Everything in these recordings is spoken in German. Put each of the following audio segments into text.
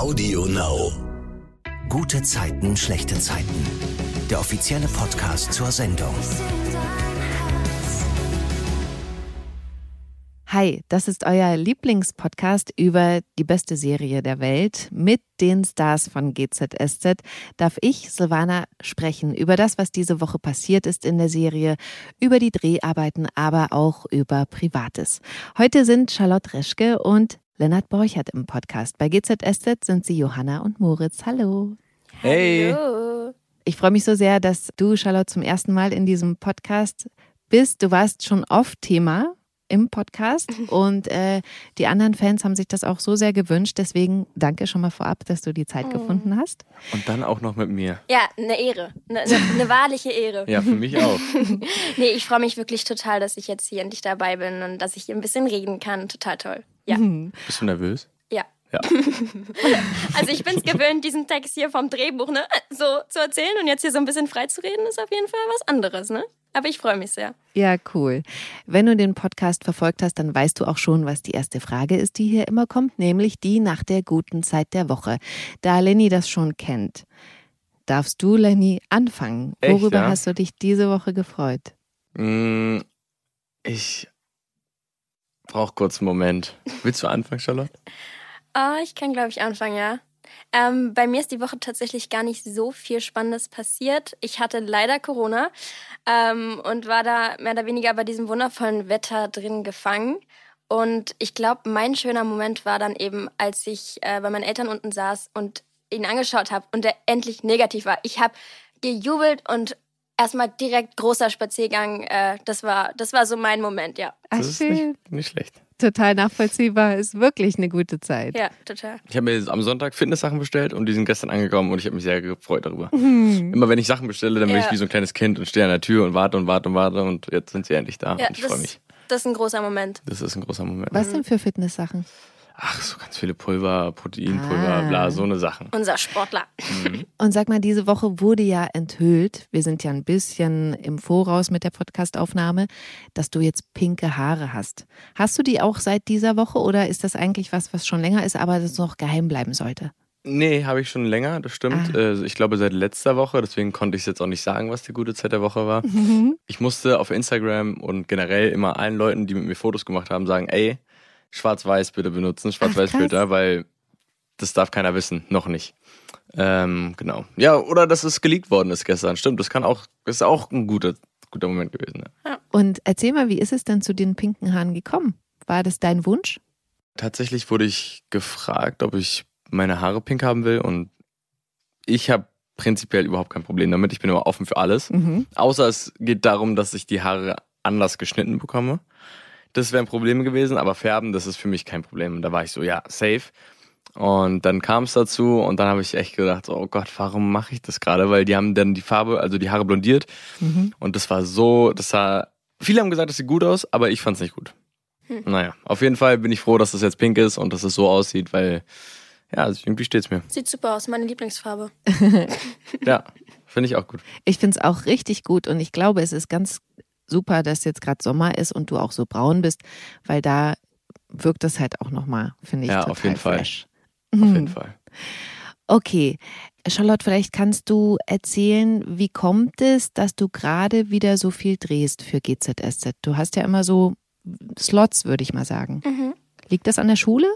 Audio Now. Gute Zeiten, schlechte Zeiten. Der offizielle Podcast zur Sendung. Hi, das ist euer Lieblingspodcast über die beste Serie der Welt. Mit den Stars von GZSZ darf ich, Silvana, sprechen über das, was diese Woche passiert ist in der Serie, über die Dreharbeiten, aber auch über Privates. Heute sind Charlotte Reschke und Lennart Borchert im Podcast. Bei GZSZ sind sie Johanna und Moritz. Hallo. Hey. Hallo. Ich freue mich so sehr, dass du, Charlotte, zum ersten Mal in diesem Podcast bist. Du warst schon oft Thema im Podcast und äh, die anderen Fans haben sich das auch so sehr gewünscht. Deswegen danke schon mal vorab, dass du die Zeit Oh. gefunden hast. Und dann auch noch mit mir. Ja, eine Ehre. Eine, eine, eine wahrliche Ehre. Ja, für mich auch. Nee, ich freue mich wirklich total, dass ich jetzt hier endlich dabei bin und dass ich hier ein bisschen reden kann. Total toll. Ja. Bist du nervös? Ja. Ja. Also ich bin es gewöhnt, diesen Text hier vom Drehbuch ne, so zu erzählen und jetzt hier so ein bisschen frei zu reden, ist auf jeden Fall was anderes, ne? Aber ich freue mich sehr. Ja, cool. Wenn du den Podcast verfolgt hast, dann weißt du auch schon, was die erste Frage ist, die hier immer kommt, nämlich die nach der guten Zeit der Woche. Da Lenny das schon kennt, darfst du, Lenny, anfangen. Echt, Worüber ja? hast du dich diese Woche gefreut? Mm, Ich brauche kurz einen Moment. Willst du anfangen, Charlotte? Ah, ich kann, glaube ich, anfangen, ja. Ähm, bei mir ist die Woche tatsächlich gar nicht so viel Spannendes passiert. Ich hatte leider Corona ähm, und war da mehr oder weniger bei diesem wundervollen Wetter drin gefangen. Und ich glaube, mein schöner Moment war dann eben, als ich äh, bei meinen Eltern unten saß und ihn angeschaut habe und der endlich negativ war. Ich habe gejubelt und erstmal direkt großer Spaziergang. Äh, das war, das war so mein Moment, ja. Ach, Das ist nicht, nicht schlecht. Total nachvollziehbar. Ist wirklich eine gute Zeit. Ja, total. Ich habe mir jetzt am Sonntag Fitnesssachen bestellt und die sind gestern angekommen und ich habe mich sehr gefreut darüber. Immer wenn ich Sachen bestelle, dann bin Ja. ich wie so ein kleines Kind und stehe an der Tür und warte und warte und warte und jetzt sind sie endlich da Ja, und ich freue das, mich. das ist ein großer Moment. Das ist ein großer Moment. Was denn für Fitnesssachen? Ach, so ganz viele Pulver, Proteinpulver, Ah. bla, so eine Sachen. Unser Sportler. Und sag mal, diese Woche wurde ja enthüllt, wir sind ja ein bisschen im Voraus mit der Podcastaufnahme, dass du jetzt pinke Haare hast. Hast du die auch seit dieser Woche oder ist das eigentlich was, was schon länger ist, aber das noch geheim bleiben sollte? Nee, habe ich schon länger, das stimmt. Ah. Äh, Ich glaube seit letzter Woche, deswegen konnte ich jetzt auch nicht sagen, was die gute Zeit der Woche war. Ich musste auf Instagram und generell immer allen Leuten, die mit mir Fotos gemacht haben, sagen, ey, schwarz-weiß bitte benutzen, Schwarz-Weiß-Filter, weil das darf keiner wissen, noch nicht. Ähm, genau. Ja, oder dass es geleakt worden ist gestern, stimmt. Das kann auch, das ist auch ein guter, guter Moment gewesen. Ja. Und erzähl mal, wie ist es denn zu den pinken Haaren gekommen? War das dein Wunsch? Tatsächlich wurde ich gefragt, ob ich meine Haare pink haben will und ich habe prinzipiell überhaupt kein Problem damit. Ich bin immer offen für alles. Mhm. Außer es geht darum, dass ich die Haare anders geschnitten bekomme. Das wäre ein Problem gewesen, aber färben, das ist für mich kein Problem. Und da war ich so, ja, safe. Und dann kam es dazu und dann habe ich echt gedacht, oh Gott, warum mache ich das gerade? Weil die haben dann die Farbe, also die Haare blondiert. Mhm. Und das war so, das sah, viele haben gesagt, das sieht gut aus, aber ich fand es nicht gut. Naja, auf jeden Fall bin ich froh, dass das jetzt pink ist und dass es so aussieht, weil, ja, also irgendwie steht's mir. Sieht super aus, meine Lieblingsfarbe. Ja, finde ich auch gut. Ich finde es auch richtig gut und ich glaube, es ist ganz super, dass jetzt gerade Sommer ist und du auch so braun bist, weil da wirkt es halt auch nochmal, finde ich, Ja, total auf jeden Fall. fresh. Auf jeden Fall. Okay. Charlotte, vielleicht kannst du erzählen, wie kommt es, dass du gerade wieder so viel drehst für GZSZ? Du hast ja immer so Slots, würde ich mal sagen. Mhm. Liegt das an der Schule?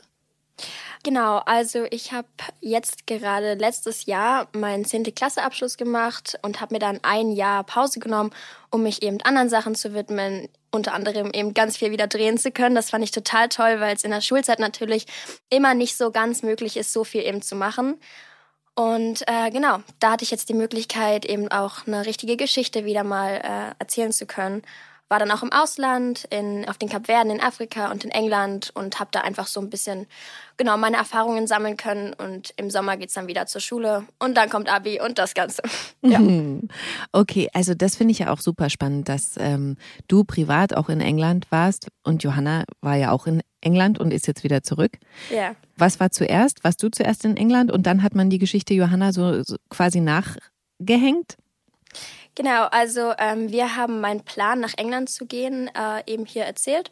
Genau, also ich habe jetzt gerade letztes Jahr meinen 10. Klasseabschluss gemacht und habe mir dann ein Jahr Pause genommen, um mich eben anderen Sachen zu widmen, unter anderem eben ganz viel wieder drehen zu können. Das fand ich total toll, weil es in der Schulzeit natürlich immer nicht so ganz möglich ist, so viel eben zu machen. Und äh, genau, da hatte ich jetzt die Möglichkeit, eben auch eine richtige Geschichte wieder mal äh, erzählen zu können. War dann auch im Ausland, in, auf den Kapverden, in Afrika und in England und habe da einfach so ein bisschen genau meine Erfahrungen sammeln können. Und im Sommer geht's dann wieder zur Schule und dann kommt Abi und das Ganze. Ja. Okay, also das finde ich ja auch super spannend, dass ähm, du privat auch in England warst und Johanna war ja auch in England und ist jetzt wieder zurück. ja. Was war zuerst? Warst du zuerst in England und dann hat man die Geschichte Johanna so, so quasi nachgehängt? Genau, also ähm, wir haben meinen Plan, nach England zu gehen, äh, eben hier erzählt.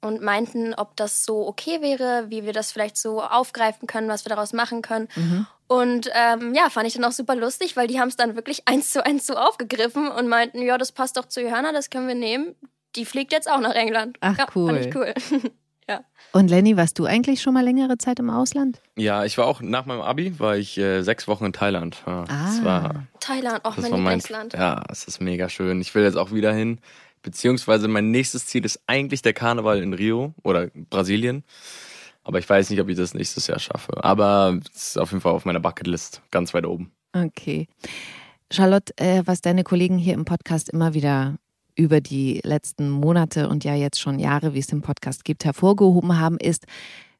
und meinten, ob das so okay wäre, wie wir das vielleicht so aufgreifen können, was wir daraus machen können. Mhm. Und ähm, ja, fand ich dann auch super lustig, weil die haben es dann wirklich eins zu eins so aufgegriffen und meinten, ja, das passt doch zu Johanna, das können wir nehmen. Die fliegt jetzt auch nach England. Ach ja, cool. Fand ich cool. ja. Und Lenny, warst du eigentlich schon mal längere Zeit im Ausland? Ja, ich war auch nach meinem Abi, war ich äh, sechs Wochen in Thailand. Ja, Ah. Das war, Thailand, auch das mein war mein, Lieblingsland. ja, es ist mega schön. Ich will jetzt auch wieder hin. Beziehungsweise mein nächstes Ziel ist eigentlich der Karneval in Rio oder Brasilien. Aber ich weiß nicht, ob ich das nächstes Jahr schaffe. Aber es ist auf jeden Fall auf meiner Bucketlist ganz weit oben. Okay. Charlotte, äh, was deine Kollegen hier im Podcast immer wieder über die letzten Monate und ja jetzt schon Jahre, wie es den Podcast gibt, hervorgehoben haben, ist,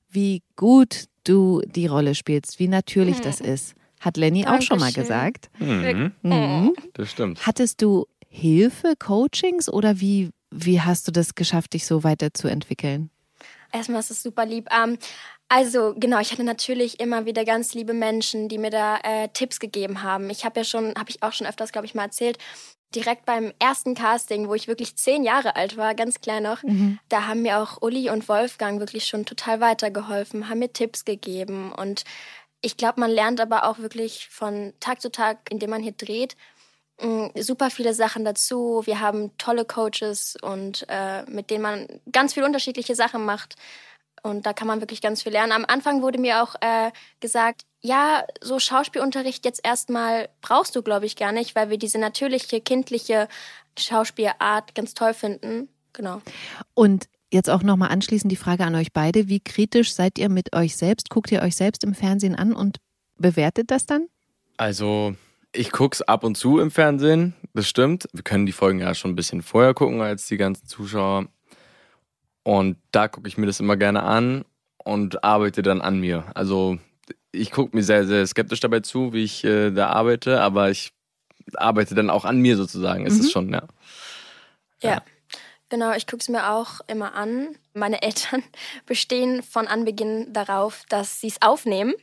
wie gut du die Rolle spielst, wie natürlich das ist. Hat Lenny auch schon mal Dankeschön. gesagt. Mhm, Mhm. das stimmt. Hattest du Hilfe, Coachings oder wie, wie hast du das geschafft, dich so weiterzuentwickeln? Erstmal ist es super lieb. Ähm, also genau, ich hatte natürlich immer wieder ganz liebe Menschen, die mir da äh, Tipps gegeben haben. Ich habe ja schon, habe ich auch schon öfters, glaube ich, mal erzählt, direkt beim ersten Casting, wo ich wirklich zehn Jahre alt war, ganz klein noch, da haben mir auch Uli und Wolfgang wirklich schon total weitergeholfen, haben mir Tipps gegeben und ich glaube, man lernt aber auch wirklich von Tag zu Tag, indem man hier dreht, mh, super viele Sachen dazu. Wir haben tolle Coaches und äh, mit denen man ganz viele unterschiedliche Sachen macht. Und da kann man wirklich ganz viel lernen. Am Anfang wurde mir auch äh, gesagt, ja, so Schauspielunterricht jetzt erstmal brauchst du, glaube ich, gar nicht, weil wir diese natürliche, kindliche Schauspielart ganz toll finden. Genau. Und jetzt auch nochmal anschließend die Frage an euch beide. Wie kritisch seid ihr mit euch selbst? Guckt ihr euch selbst im Fernsehen an und bewertet das dann? Also, ich guck's ab und zu im Fernsehen, das stimmt. Wir können die Folgen ja schon ein bisschen vorher gucken als die ganzen Zuschauer. Und da gucke ich mir das immer gerne an und arbeite dann an mir. Also, ich gucke mir sehr, sehr skeptisch dabei zu, wie ich äh, da arbeite, aber ich arbeite dann auch an mir sozusagen. Ist es schon, ja. Ja. Genau, ich gucke es mir auch immer an. Meine Eltern bestehen von Anbeginn darauf, dass sie es aufnehmen.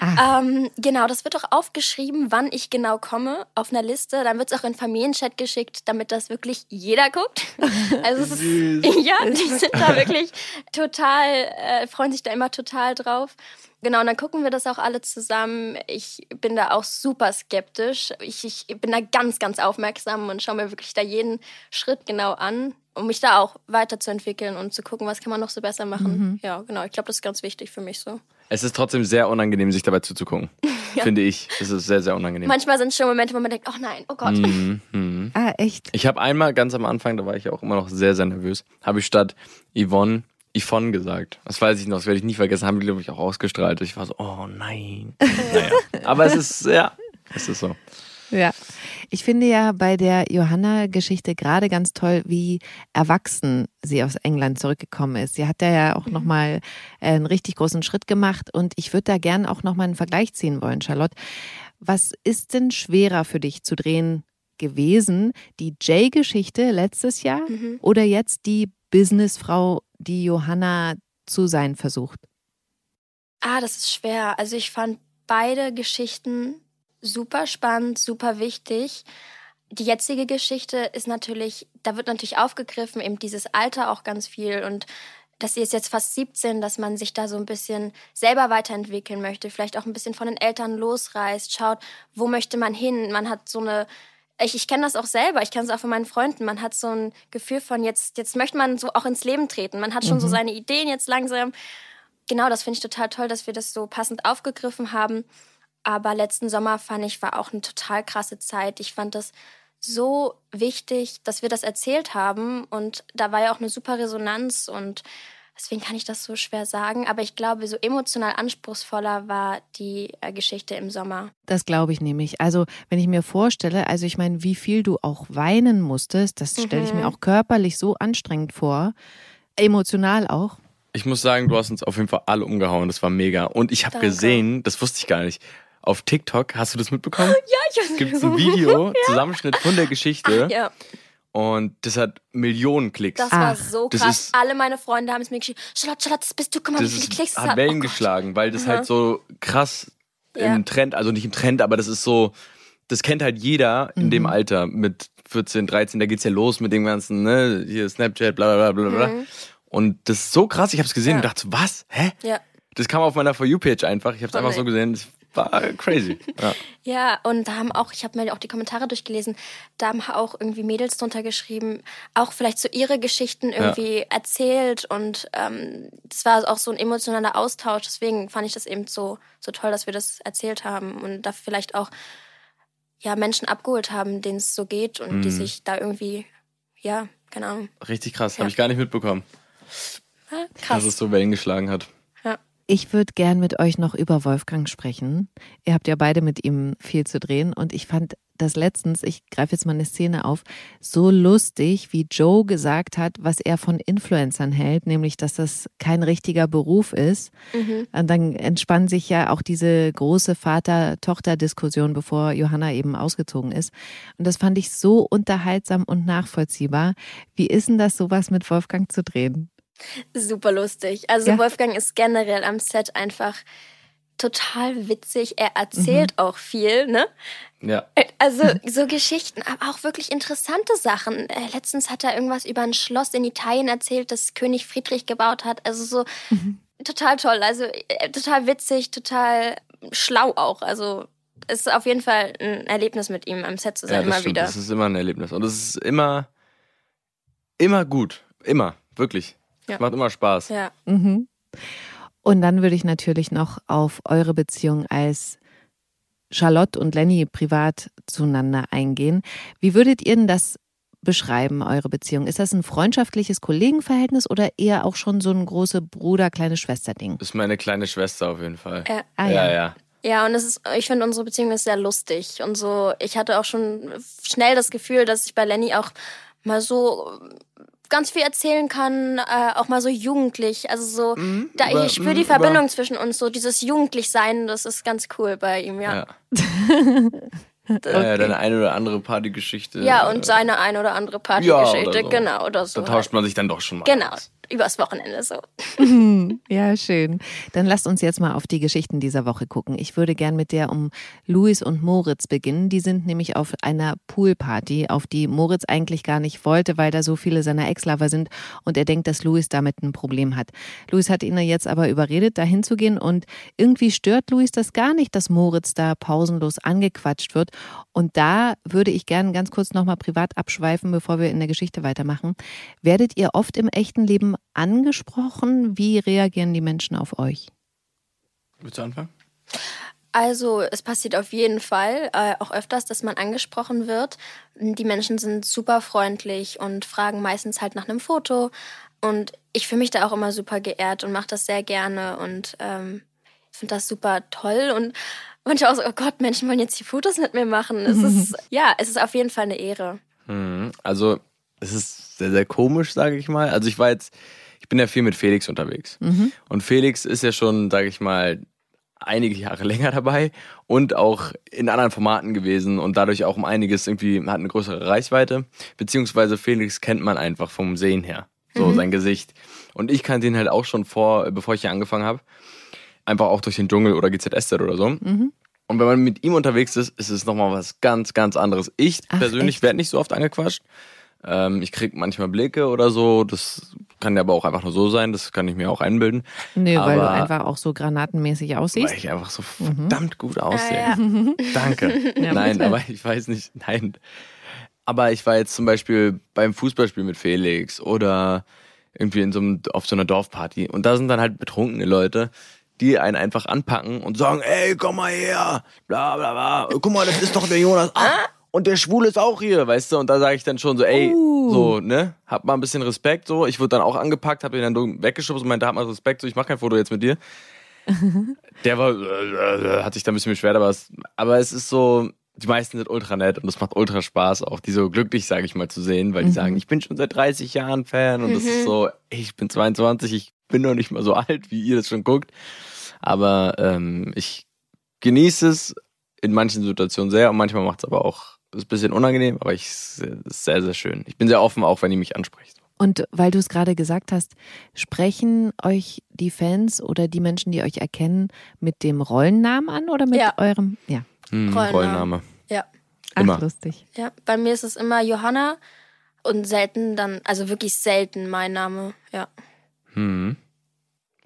Ah. Ähm, genau, das wird auch aufgeschrieben, wann ich genau komme, auf einer Liste. Dann wird es auch in Familienchat geschickt, damit das wirklich jeder guckt. Also es ist, ja, die sind da wirklich total, äh, freuen sich da immer total drauf. Genau, und dann gucken wir das auch alle zusammen. Ich bin da auch super skeptisch. Ich, ich bin da ganz, ganz aufmerksam und schaue mir wirklich da jeden Schritt genau an, um mich da auch weiterzuentwickeln und zu gucken, was kann man noch so besser machen. Ja, genau. Ich glaube, das ist ganz wichtig für mich so. Es ist trotzdem sehr unangenehm, sich dabei zuzugucken. Finde ich. Es ist sehr, sehr unangenehm. Manchmal sind es schon Momente, wo man denkt, oh nein, oh Gott. Mhm, mhm. Ah, echt? Ich habe einmal ganz am Anfang, da war ich auch immer noch sehr, sehr nervös, habe ich statt Yvonne Yvonne gesagt. Das weiß ich noch, das werde ich nie vergessen, haben die, glaube ich, auch ausgestrahlt. Ich war so, oh nein. naja. Aber es ist, ja, es ist so. Ja. Ich finde ja bei der Johanna-Geschichte gerade ganz toll, wie erwachsen sie aus England zurückgekommen ist. Sie hat da ja auch nochmal einen richtig großen Schritt gemacht und ich würde da gern auch nochmal einen Vergleich ziehen wollen, Charlotte. Was ist denn schwerer für dich zu drehen gewesen? Die Jay-Geschichte letztes Jahr oder jetzt die Businessfrau, die Johanna zu sein versucht? Ah, das ist schwer. Also ich fand beide Geschichten super spannend, super wichtig. Die jetzige Geschichte ist natürlich, da wird natürlich aufgegriffen, eben dieses Alter auch ganz viel und dass sie ist jetzt fast 17, dass man sich da so ein bisschen selber weiterentwickeln möchte, vielleicht auch ein bisschen von den Eltern losreißt, schaut, wo möchte man hin? Man hat so eine, ich, ich kenne das auch selber, ich kenne es auch von meinen Freunden, man hat so ein Gefühl von, jetzt, jetzt möchte man so auch ins Leben treten. Man hat schon so seine Ideen jetzt langsam. Genau, das finde ich total toll, dass wir das so passend aufgegriffen haben. Aber letzten Sommer fand ich, war auch eine total krasse Zeit. Ich fand das so wichtig, dass wir das erzählt haben. Und da war ja auch eine super Resonanz und deswegen kann ich das so schwer sagen. Aber ich glaube, so emotional anspruchsvoller war die äh, Geschichte im Sommer. Das glaube ich nämlich. Also, wenn ich mir vorstelle, also ich meine, wie viel du auch weinen musstest, das stelle ich mir auch körperlich so anstrengend vor, emotional auch. Ich muss sagen, du hast uns auf jeden Fall alle umgehauen. Das war mega. Und ich habe gesehen, das wusste ich gar nicht. Auf TikTok, hast du das mitbekommen? Ja, ich Gibt es ein Video, Zusammenschnitt von der Geschichte. Ja, Und das hat Millionen Klicks. das war Ach, so das krass. ist- Alle meine Freunde haben es mir geschrieben. Charlotte, Charlotte, das bist du. Guck mal, das wie viele Klicks das hat Wellen Oh geschlagen, weil das halt so krass Ja. im Trend, also nicht im Trend, aber das ist so, das kennt halt jeder in Mhm. dem Alter mit 14, 13, da geht's ja los mit dem ganzen, ne, hier Snapchat, bla bla bla bla bla. Mhm. Und das ist so krass, ich habe es gesehen Ja. und dachte, was? Hä? Ja. Das kam auf meiner For You-Page einfach. Ich habe es Oh, einfach so gesehen. Das war crazy. Ja. Ja, und da haben auch, ich habe mir auch die Kommentare durchgelesen, da haben auch irgendwie Mädels drunter geschrieben, auch vielleicht so ihre Geschichten irgendwie erzählt und ähm, das war auch so ein emotionaler Austausch. Deswegen fand ich das eben so, so toll, dass wir das erzählt haben und da vielleicht auch ja, Menschen abgeholt haben, denen es so geht und die Mhm. sich da irgendwie, ja, keine Ahnung, Richtig krass, Ja. habe ich gar nicht mitbekommen, ah, dass krass. es so Wellen geschlagen hat. Ich würde gern mit euch noch über Wolfgang sprechen. Ihr habt ja beide mit ihm viel zu drehen und ich fand das letztens, ich greife jetzt mal eine Szene auf, so lustig, wie Joe gesagt hat, was er von Influencern hält, nämlich, dass das kein richtiger Beruf ist. Mhm. Und dann entspann sich ja auch diese große Vater-Tochter-Diskussion, bevor Johanna eben ausgezogen ist. Und das fand ich so unterhaltsam und nachvollziehbar. Wie ist denn das, sowas mit Wolfgang zu drehen? Super lustig. Also Ja. Wolfgang ist generell am Set einfach total witzig. Er erzählt auch viel, ne? Ja. Also so Geschichten, aber auch wirklich interessante Sachen. Äh, letztens hat er irgendwas über ein Schloss in Italien erzählt, das König Friedrich gebaut hat. Also so total toll. Also äh, total witzig, total schlau auch. Also es ist auf jeden Fall ein Erlebnis mit ihm am Set zu Ja, sein, das immer stimmt. wieder. Das ist immer ein Erlebnis. Und es ist immer, immer gut. Immer. Wirklich. Ja. Macht immer Spaß. Ja. Mhm. Und dann würde ich natürlich noch auf eure Beziehung als Charlotte und Lenny privat zueinander eingehen. Wie würdet ihr denn das beschreiben, eure Beziehung? Ist das ein freundschaftliches Kollegenverhältnis oder eher auch schon so ein große Bruder, kleine Schwester-Ding? Ist meine kleine Schwester auf jeden Fall. Ja. Ah, ja, ja. Ja, und es ist, ich finde, unsere Beziehung ist sehr lustig. Und so, ich hatte auch schon schnell das Gefühl, dass ich bei Lenny auch mal so ganz viel erzählen kann, äh, auch mal so jugendlich. Also so, da, über- ich spüre die mhm, über- Verbindung zwischen uns, so dieses Jugendlichsein, das ist ganz cool bei ihm, ja. Ja. Ja, Ja, ja, deine eine oder andere Partygeschichte. und seine ein oder andere Partygeschichte, Ja, oder so. genau, oder so. Da tauscht man sich dann doch schon mal. Genau, aus. Übers Wochenende so. Ja, schön. Dann lasst uns jetzt mal auf die Geschichten dieser Woche gucken. Ich würde gern mit der um Luis und Moritz beginnen. Die sind nämlich auf einer Poolparty, auf die Moritz eigentlich gar nicht wollte, weil da so viele seiner Ex-Lover sind und er denkt, dass Luis damit ein Problem hat. Luis hat ihn jetzt aber überredet, da hinzugehen und irgendwie stört Luis das gar nicht, dass Moritz da pausenlos angequatscht wird. Und da würde ich gern ganz kurz nochmal privat abschweifen, bevor wir in der Geschichte weitermachen. Werdet ihr oft im echten Leben angesprochen? Wie reagieren die Menschen auf euch? Willst du anfangen? Also es passiert auf jeden Fall äh, auch öfters, dass man angesprochen wird. Die Menschen sind super freundlich und fragen meistens halt nach einem Foto. Und ich fühle mich da auch immer super geehrt und mache das sehr gerne und ähm, finde das super toll. Und manchmal auch so, oh Gott, Menschen wollen jetzt die Fotos mit mir machen. Es ist, ja, es ist auf jeden Fall eine Ehre. Mhm. Also, es ist sehr, sehr komisch, sage ich mal. Also, ich war jetzt, ich bin ja viel mit Felix unterwegs. Und Felix ist ja schon, sage ich mal, einige Jahre länger dabei und auch in anderen Formaten gewesen und dadurch auch um einiges irgendwie hat eine größere Reichweite. Beziehungsweise Felix kennt man einfach vom Sehen her. So sein Gesicht. Und ich kannte ihn halt auch schon vor, bevor ich hier angefangen habe. Einfach auch durch den Dschungel oder GZSZ oder so. Und wenn man mit ihm unterwegs ist, ist es nochmal was ganz, ganz anderes. Ich Ach, persönlich werde nicht so oft angequatscht. Ähm, ich krieg manchmal Blicke oder so. Das kann ja aber auch einfach nur so sein. Das kann ich mir auch einbilden. Nö, weil du Aber- einfach auch so granatenmäßig Weil aussiehst. ich einfach so verdammt gut aussehe. Ja, ja. Danke. Ja, nein, bitte. aber ich weiß nicht. Nein. Aber ich war jetzt zum Beispiel beim Fußballspiel mit Felix oder irgendwie in so einem, auf so einer Dorfparty. Und da sind dann halt betrunkene Leute, die einen einfach anpacken und sagen, ey, komm mal her, bla bla bla. Guck mal, das ist doch der Jonas. Ah, und der Schwule ist auch hier, weißt du? Und da sage ich dann schon so, ey, Uh. so, ne? Hab mal ein bisschen Respekt, so. Ich wurde dann auch angepackt, hab ihn dann so weggeschubst und meinte, hab mal Respekt, so, ich mach kein Foto jetzt mit dir. Der war, äh, äh, hat sich da ein bisschen beschwert, aber es, aber es ist so, die meisten sind ultra nett und es macht ultra Spaß, auch die so glücklich, sage ich mal, zu sehen, weil die sagen, ich bin schon seit 30 Jahren Fan und das ist so, ey, ich bin 22, ich bin noch nicht mal so alt, wie ihr das schon guckt. Aber ähm, ich genieße es in manchen Situationen sehr und manchmal macht es aber auch, ist ein bisschen unangenehm, aber ich, es ist sehr, sehr schön. Ich bin sehr offen, auch wenn ihr mich anspricht. Und weil du es gerade gesagt hast, sprechen euch die Fans oder die Menschen, die euch erkennen, mit dem Rollennamen an oder mit Ja. eurem? Ja. Hm, Rollenname. Rollenname. ja. Ach, Immer. lustig. Ja, bei mir ist es immer Johanna und selten dann, also wirklich selten mein Name, ja. Hm.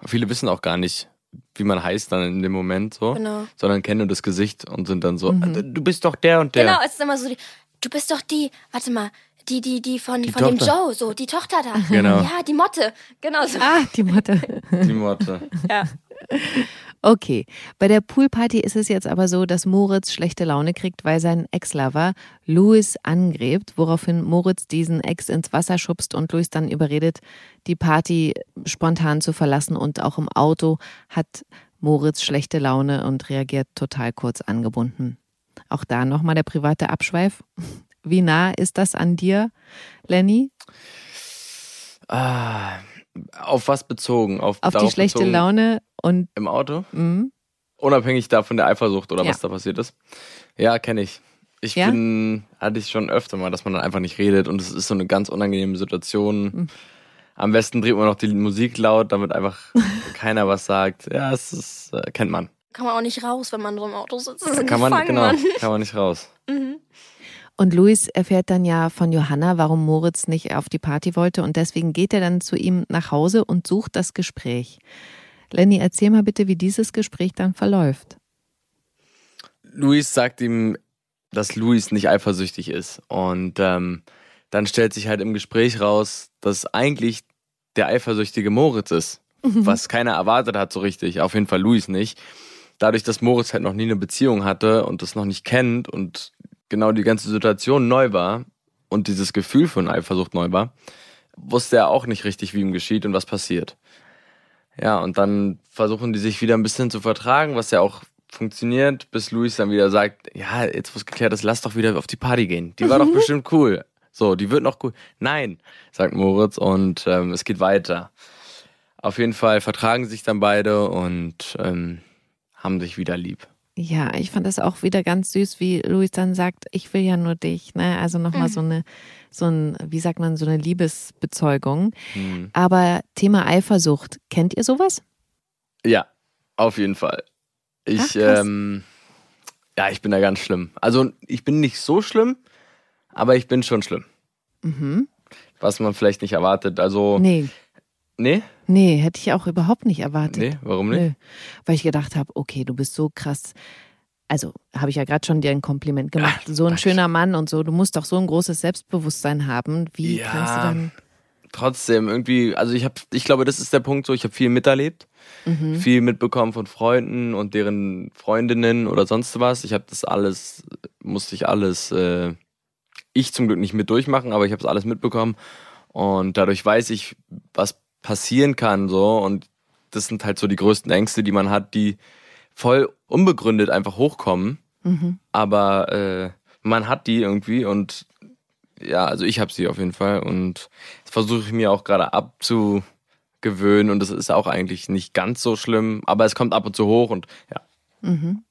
Viele wissen auch gar nicht, wie man heißt dann in dem Moment so, Genau. sondern kennen nur das Gesicht und sind dann so, "Äh, du bist doch der und der. Genau, es ist immer so, die, du bist doch die, warte mal, die, die, die von, Die von dem. Joe, so, die Tochter da. Genau. Ja, die Motte. Genau so. Ah, die Mutter. Die Motte. Ja. Okay, bei der Poolparty ist es jetzt aber so, dass Moritz schlechte Laune kriegt, weil sein Ex-Lover Louis angrebt, woraufhin Moritz diesen Ex ins Wasser schubst und Louis dann überredet, die Party spontan zu verlassen und auch im Auto hat Moritz schlechte Laune und reagiert total kurz angebunden. Auch da nochmal der private Abschweif. Wie nah ist das an dir, Lenny? Ah, auf was bezogen? Auf, Auf die schlechte bezogen Laune und Im Auto? mh, Unabhängig davon der Eifersucht oder Ja. was da passiert ist. Ja, kenne ich. Ich Ja? bin, hatte ich schon öfter mal, dass man dann einfach nicht redet und es ist so eine ganz unangenehme Situation. Mhm. Am besten dreht man noch die Musik laut, damit einfach keiner was sagt. Ja, es ist, äh, kennt man. Kann man auch nicht raus, wenn man so im Auto sitzt. Das ist Kann man, gefangen, genau, Mann. kann man nicht raus. Mhm. Und Luis erfährt dann ja von Johanna, warum Moritz nicht auf die Party wollte und deswegen geht er dann zu ihm nach Hause und sucht das Gespräch. Lenny, erzähl mal bitte, wie dieses Gespräch dann verläuft. Luis sagt ihm, dass Luis nicht eifersüchtig ist. Und ähm, dann stellt sich halt im Gespräch raus, dass eigentlich der eifersüchtige Moritz ist. Was keiner erwartet hat so richtig. Auf jeden Fall Luis nicht. Dadurch, dass Moritz halt noch nie eine Beziehung hatte und das noch nicht kennt und genau die ganze Situation neu war und dieses Gefühl von Eifersucht neu war, wusste er auch nicht richtig, wie ihm geschieht und was passiert. Ja, und dann versuchen die sich wieder ein bisschen zu vertragen, was ja auch funktioniert, bis Luis dann wieder sagt, ja, jetzt wo es geklärt ist, lass doch wieder auf die Party gehen. Die war doch bestimmt cool. So, die wird noch cool. Nein, sagt Moritz und ähm, es geht weiter. Auf jeden Fall vertragen sich dann beide und ähm, haben sich wieder lieb. Ja, ich fand das auch wieder ganz süß, wie Luis dann sagt, ich will ja nur dich. Ne? Also nochmal so eine, so ein, wie sagt man, so eine Liebesbezeugung. Hm. Aber Thema Eifersucht, kennt ihr sowas? Ja, auf jeden Fall. Ich, Ach, ähm, ja, ich bin da ganz schlimm. Also ich bin nicht so schlimm, aber ich bin schon schlimm. Mhm. Was man vielleicht nicht erwartet. Also, Nee, nee? nee, hätte ich auch überhaupt nicht erwartet. Nee, warum nicht? Nö. Weil ich gedacht habe, okay, du bist so krass. Also habe ich ja gerade schon dir ein Kompliment gemacht. Ja, so ein schöner Mann und so. Du musst doch so ein großes Selbstbewusstsein haben. Wie Ja. kannst du dann. Trotzdem, irgendwie, also ich habe, ich glaube, das ist der Punkt so, ich habe viel miterlebt, Mhm. viel mitbekommen von Freunden und deren Freundinnen oder sonst was. Ich habe das alles, musste ich alles, äh, ich zum Glück nicht mit durchmachen, aber ich habe es alles mitbekommen und dadurch weiß ich, was passieren kann so und das sind halt so die größten Ängste, die man hat, die voll unbegründet einfach hochkommen, Mhm. aber äh, man hat die irgendwie und ja, also ich habe sie auf jeden Fall und das versuche ich mir auch gerade abzugewöhnen und das ist auch eigentlich nicht ganz so schlimm, aber es kommt ab und zu hoch und ja. Mhm.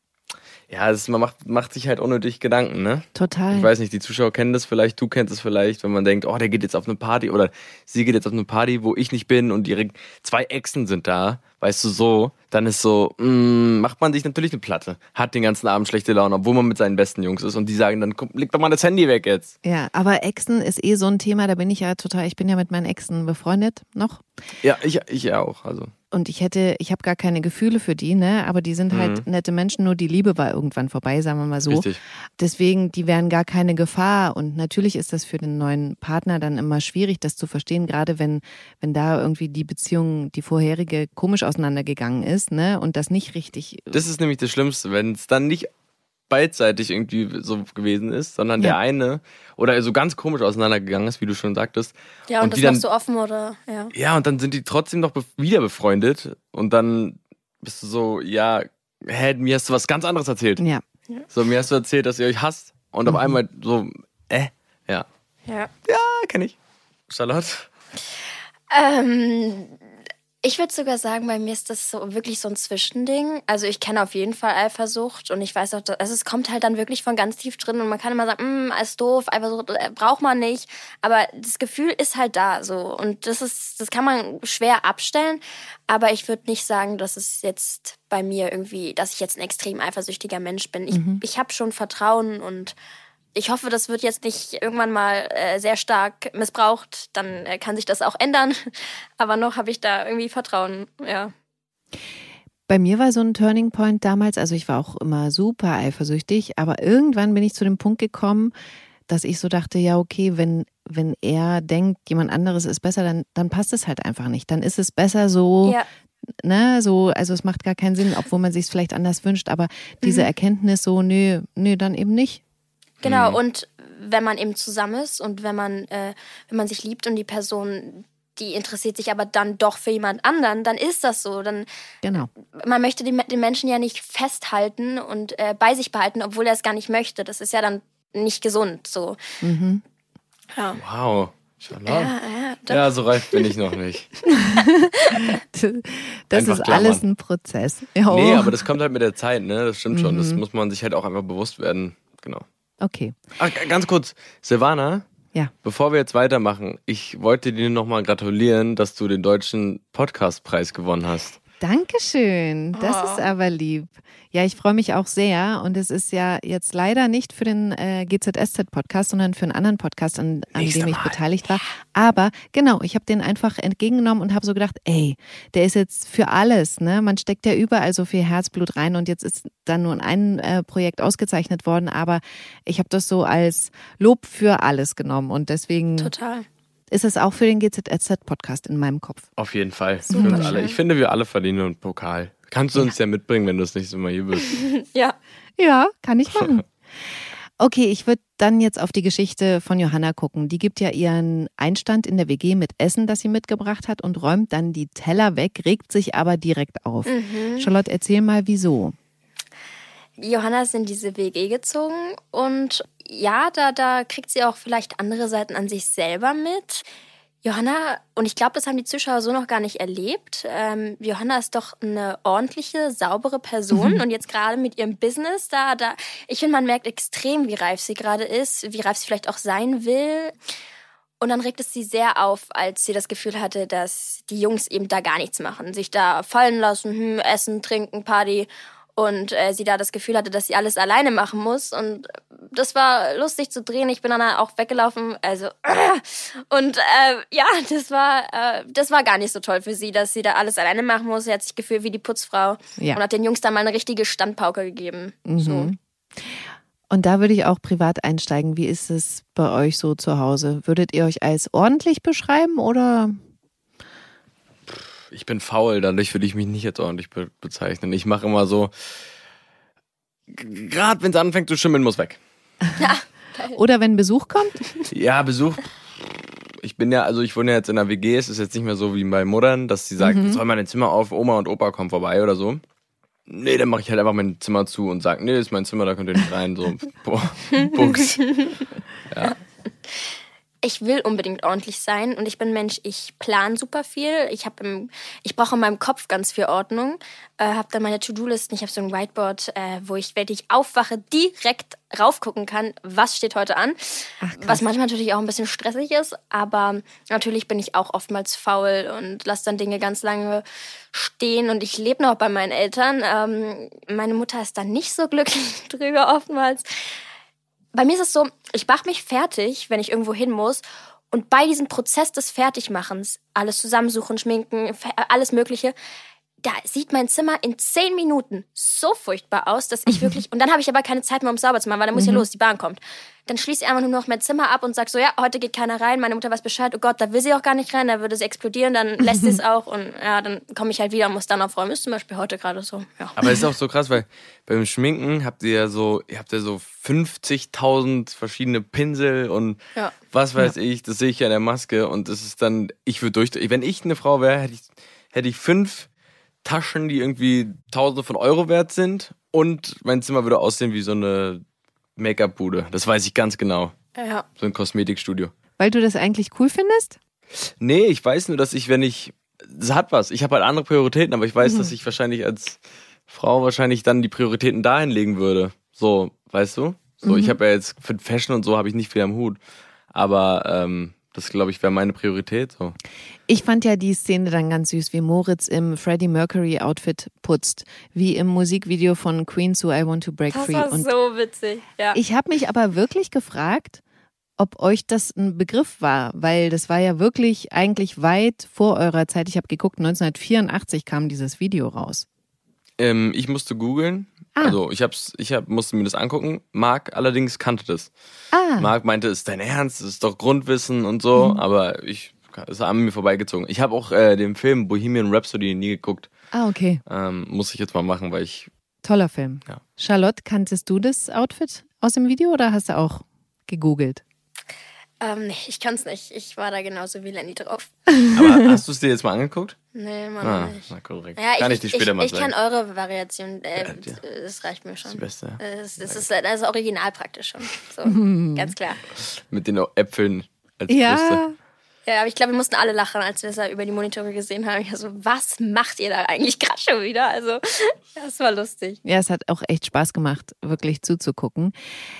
Ja, es, man macht, macht sich halt unnötig Gedanken, ne? Total. Ich weiß nicht, die Zuschauer kennen das vielleicht, du kennst es vielleicht, wenn man denkt, oh, der geht jetzt auf eine Party oder sie geht jetzt auf eine Party, wo ich nicht bin und ihre zwei Exen sind da, weißt du so, dann ist so, mm, macht man sich natürlich eine Platte, hat den ganzen Abend schlechte Laune, obwohl man mit seinen besten Jungs ist und die sagen dann, komm, leg doch mal das Handy weg jetzt. Ja, aber Exen ist eh so ein Thema, da bin ich ja total, ich bin ja mit meinen Exen befreundet noch. Ja, ich, ich auch, also. Und ich hätte, ich habe gar keine Gefühle für die, ne? Aber die sind halt nette Menschen, nur die Liebe war irgendwann vorbei, sagen wir mal so. Mhm. Richtig. Deswegen, die wären gar keine Gefahr. Und natürlich ist das für den neuen Partner dann immer schwierig, das zu verstehen, gerade wenn, wenn da irgendwie die Beziehung, die vorherige, komisch auseinandergegangen ist, ne? Und das nicht richtig. Das ist nämlich das Schlimmste, wenn es dann nicht beidseitig irgendwie so gewesen ist, sondern Ja. der eine oder so ganz komisch auseinandergegangen ist, wie du schon sagtest. Ja, und, Und das dann- noch so offen oder, ja. Ja, und dann sind die trotzdem noch be wieder befreundet und dann bist du so, ja, hä, mir hast du was ganz anderes erzählt. Ja. So, mir hast du erzählt, dass ihr euch hasst und Mhm. auf einmal so, äh, ja. Ja. Ja, kenn ich. Charlotte? Ähm, ich würde sogar sagen, bei mir ist das so wirklich so ein Zwischending. Also ich kenne auf jeden Fall Eifersucht und ich weiß auch, dass, also es kommt halt dann wirklich von ganz tief drin und man kann immer sagen, mm, ist doof, Eifersucht äh, braucht man nicht. Aber das Gefühl ist halt da so und das ist, das kann man schwer abstellen. Aber ich würde nicht sagen, dass es jetzt bei mir irgendwie, dass ich jetzt ein extrem eifersüchtiger Mensch bin. Ich, ich habe schon Vertrauen und ich hoffe, das wird jetzt nicht irgendwann mal äh, sehr stark missbraucht. Dann äh, kann sich das auch ändern. Aber noch habe ich da irgendwie Vertrauen, ja. Bei mir war so ein Turning Point damals, also ich war auch immer super eifersüchtig, aber irgendwann bin ich zu dem Punkt gekommen, dass ich so dachte, ja, okay, wenn, wenn er denkt, jemand anderes ist besser, dann, dann passt es halt einfach nicht. Dann ist es besser so, ja. ne, so, also es macht gar keinen Sinn, obwohl man sich es vielleicht anders wünscht, aber diese mhm. Erkenntnis so, nö, nö, dann eben nicht. Genau, mhm. und wenn man eben zusammen ist und wenn man, äh, wenn man sich liebt und die Person die interessiert sich aber dann doch für jemand anderen, dann ist das so. Dann, genau. Man möchte den, den Menschen ja nicht festhalten und äh, bei sich behalten, obwohl er es gar nicht möchte. Das ist ja dann nicht gesund. So. Mhm. Ja. Wow. Ja, ja, ja, so reif bin ich noch nicht. das einfach ist klammern. alles ein Prozess. Jo. Nee, aber das kommt halt mit der Zeit, ne? Das stimmt mhm. schon. Das mhm. muss man sich halt auch einfach bewusst werden. Genau. Okay. Ach, ganz kurz, Silvana, ja. Bevor wir jetzt weitermachen, ich wollte dir nochmal gratulieren, dass du den deutschen Podcastpreis gewonnen hast. Dankeschön, das oh. ist aber lieb. Ja, ich freue mich auch sehr und es ist ja jetzt leider nicht für den äh, GZSZ-Podcast, sondern für einen anderen Podcast, an, an dem ich Mal. beteiligt war. Aber genau, ich habe den einfach entgegengenommen und habe so gedacht, ey, der ist jetzt für alles. Ne? Man steckt ja überall so viel Herzblut rein und jetzt ist dann nur ein äh, Projekt ausgezeichnet worden, aber ich habe das so als Lob für alles genommen und deswegen Total ist es auch für den GZSZ-Podcast in meinem Kopf. Auf jeden Fall. Für uns alle. Ich finde, wir alle verdienen einen Pokal. Kannst du uns ja, ja mitbringen, wenn du das nächste Mal hier bist? ja. Ja, kann ich machen. Okay, ich würde dann jetzt auf die Geschichte von Johanna gucken. Die gibt ja ihren Einstand in der WG mit Essen, das sie mitgebracht hat und räumt dann die Teller weg, regt sich aber direkt auf. Mhm. Charlotte, erzähl mal, wieso. Johanna ist in diese WG gezogen und ja, da, da kriegt sie auch vielleicht andere Seiten an sich selber mit. Johanna, und ich glaube, das haben die Zuschauer so noch gar nicht erlebt. Ähm, Johanna ist doch eine ordentliche, saubere Person. Mhm. Und jetzt gerade mit ihrem Business, da, da, ich finde, man merkt extrem, wie reif sie gerade ist, wie reif sie vielleicht auch sein will. Und dann regt es sie sehr auf, als sie das Gefühl hatte, dass die Jungs eben da gar nichts machen. Sich da fallen lassen, hm, essen, trinken, Party und äh, sie da das Gefühl hatte, dass sie alles alleine machen muss. Und das war lustig zu drehen. Ich bin dann auch weggelaufen. Also und äh, ja, das war äh, das war gar nicht so toll für sie, dass sie da alles alleine machen muss. Sie hat sich gefühlt wie die Putzfrau ja. und hat den Jungs da mal eine richtige Standpauke gegeben. Mhm. So. Und da würde ich auch privat einsteigen. Wie ist es bei euch so zu Hause? Würdet ihr euch als ordentlich beschreiben oder ich bin faul, dadurch würde ich mich nicht als ordentlich be bezeichnen. Ich mache immer so, gerade wenn es anfängt zu schimmeln, muss weg. Ja. Oder wenn Besuch kommt? Ja, Besuch. Ich bin ja, also ich wohne ja jetzt in der WG, es ist jetzt nicht mehr so wie bei Muttern, dass sie sagt, mhm. soll mein Zimmer auf, Oma und Opa kommen vorbei oder so. Nee, dann mache ich halt einfach mein Zimmer zu und sage, nee, das ist mein Zimmer, da könnt ihr nicht rein. So, boah, Buchs. Ja ich will unbedingt ordentlich sein und ich bin Mensch, ich plane super viel. Ich habe ich brauche in meinem Kopf ganz viel Ordnung. Äh, habe dann meine To-Do-Listen, ich habe so ein Whiteboard, äh, wo ich, wenn ich aufwache, direkt raufgucken kann, was steht heute an. Ach, was manchmal natürlich auch ein bisschen stressig ist, aber natürlich bin ich auch oftmals faul und lasse dann Dinge ganz lange stehen und ich lebe noch bei meinen Eltern. Ähm, meine Mutter ist da nicht so glücklich drüber oftmals bei mir ist es so, ich mache mich fertig, wenn ich irgendwo hin muss. Und bei diesem Prozess des Fertigmachens, alles zusammensuchen, schminken, alles Mögliche, da sieht mein Zimmer in zehn Minuten so furchtbar aus, dass ich wirklich. Und dann habe ich aber keine Zeit mehr, um sauber zu machen, weil dann muss mhm. ja los, die Bahn kommt. Dann schließe ich einfach nur noch mein Zimmer ab und sage so, ja, heute geht keiner rein. Meine Mutter weiß Bescheid, oh Gott, da will sie auch gar nicht rein, da würde sie explodieren, dann lässt sie es auch und ja, dann komme ich halt wieder und muss dann aufräumen. Ist zum Beispiel heute gerade so. Ja. Aber es ist auch so krass, weil beim Schminken habt ihr ja so, ihr habt ja so 50.000 verschiedene Pinsel und ja. was weiß ja. ich, das sehe ich ja in der Maske und das ist dann, ich würde durch, wenn ich eine Frau wäre, hätte ich, hätte ich fünf Taschen, die irgendwie Tausende von Euro wert sind. Und mein Zimmer würde aussehen wie so eine Make-up-Bude. Das weiß ich ganz genau. Ja. So ein Kosmetikstudio. Weil du das eigentlich cool findest? Nee, ich weiß nur, dass ich, wenn ich. Das hat was. Ich habe halt andere Prioritäten, aber ich weiß, mhm. dass ich wahrscheinlich als Frau wahrscheinlich dann die Prioritäten dahin legen würde. So, weißt du? So, mhm. ich habe ja jetzt für Fashion und so habe ich nicht viel am Hut. Aber ähm, Das, glaube ich, wäre meine Priorität. So. Ich fand ja die Szene dann ganz süß, wie Moritz im Freddie Mercury Outfit putzt, wie im Musikvideo von Queen So I Want to Break Das Free. war Und so witzig. Ja. ich habe mich aber wirklich gefragt, ob euch das ein Begriff war, weil das war ja wirklich eigentlich weit vor eurer Zeit. Ich habe geguckt, 1984 kam dieses Video raus. Ähm, ich musste googeln. Ah. Also ich hab's, ich hab, musste mir das angucken. Marc allerdings kannte das. Ah, Marc meinte, ist dein Ernst, das ist doch Grundwissen und so, Mhm. aber ich ist an mir vorbeigezogen. Ich habe auch äh, den Film Bohemian Rhapsody nie geguckt. ah, okay. Ähm, muss ich jetzt mal machen, weil ich Toller Film. Ja. Charlotte, kanntest du das Outfit aus dem Video oder hast du auch gegoogelt? Ähm, nee, ich kann's nicht. Ich war da genauso wie Lenny drauf. Aber hast du es dir jetzt mal angeguckt? Nee, Mann, Ah, nicht. na korrekt. Ja, Kann ich, ich dir später ich, mal ich kann sagen. eure Variation. Äh, Ja, ja. Das reicht mir schon. Das Beste. Das, das, ist, das ist original praktisch schon. So, ganz klar. Mit den Äpfeln als Brüste. Ja, Ja, aber ich glaube, wir mussten alle lachen, als wir das da über die Monitore gesehen haben. Ich so, was macht ihr da eigentlich gerade schon wieder? Also, das war lustig. Ja, es hat auch echt Spaß gemacht, wirklich zuzugucken.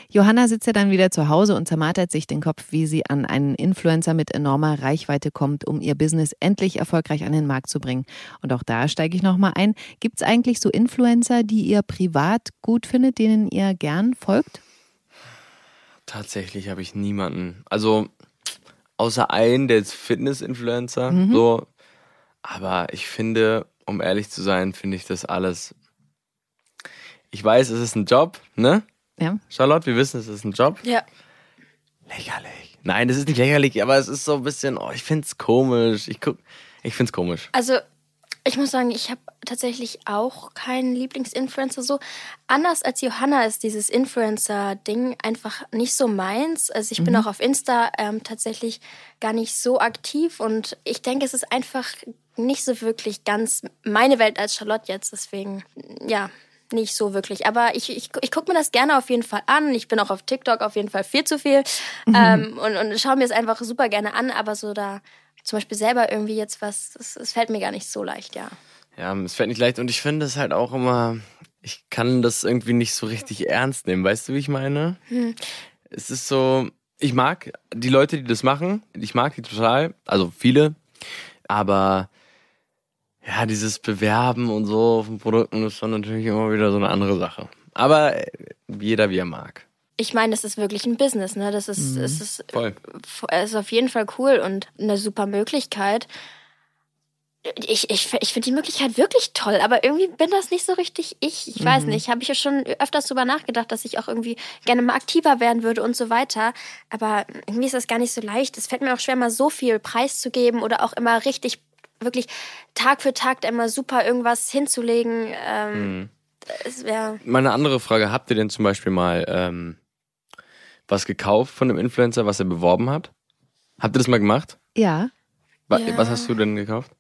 Johanna sitzt ja dann wieder zu Hause und zermartert sich den Kopf, wie sie an einen Influencer mit enormer Reichweite kommt, um ihr Business endlich erfolgreich an den Markt zu bringen. Und auch da steige ich nochmal ein. Gibt es eigentlich so Influencer, die ihr privat gut findet, denen ihr gern folgt? Tatsächlich habe ich niemanden. Also außer einen, der ist Fitness-Influencer. Mhm. So. Aber ich finde, um ehrlich zu sein, finde ich das alles. Ich weiß, es ist ein Job, ne? Ja. Charlotte, wir wissen, es ist ein Job. Ja. Lächerlich. Nein, das ist nicht lächerlich, aber es ist so ein bisschen, oh, ich find's komisch. Ich guck, ich find's komisch. Also, ich muss sagen, ich habe tatsächlich auch keinen Lieblingsinfluencer so. Anders als Johanna ist dieses Influencer-Ding einfach nicht so meins. Also ich bin auch auf Insta ähm, tatsächlich gar nicht so aktiv und ich denke, es ist einfach nicht so wirklich ganz meine Welt als Charlotte jetzt. Deswegen, ja, nicht so wirklich. Aber ich, ich, ich gucke mir das gerne auf jeden Fall an. Ich bin auch auf TikTok auf jeden Fall viel zu viel ähm, und, und schaue mir es einfach super gerne an. Aber so da zum Beispiel selber irgendwie jetzt was, das fällt mir gar nicht so leicht, ja. Ja, es fällt nicht leicht und ich finde es halt auch immer, ich kann das irgendwie nicht so richtig ernst nehmen. Weißt du, wie ich meine? Es ist so, ich mag die Leute, die das machen, ich mag die total, also viele, aber ja, dieses Bewerben und so von Produkten ist dann natürlich immer wieder so eine andere Sache. Aber äh, jeder wie er mag. Ich meine, das ist wirklich ein Business, ne? Das ist, es ist, Voll. es ist auf jeden Fall cool und eine super Möglichkeit. Ich, ich, ich finde die Möglichkeit wirklich toll, aber irgendwie bin das nicht so richtig ich. Ich weiß nicht, habe ich ja schon öfters drüber nachgedacht, dass ich auch irgendwie gerne mal aktiver werden würde und so weiter. Aber irgendwie ist das gar nicht so leicht. Es fällt mir auch schwer, mal so viel preiszugeben oder auch immer richtig, wirklich Tag für Tag immer super irgendwas hinzulegen. Ähm, Es wäre. Mal eine andere Frage, habt ihr denn zum Beispiel mal ähm, was gekauft von dem Influencer, was er beworben hat? Habt ihr das mal gemacht? Ja. Wa- Ja. Was hast du denn gekauft?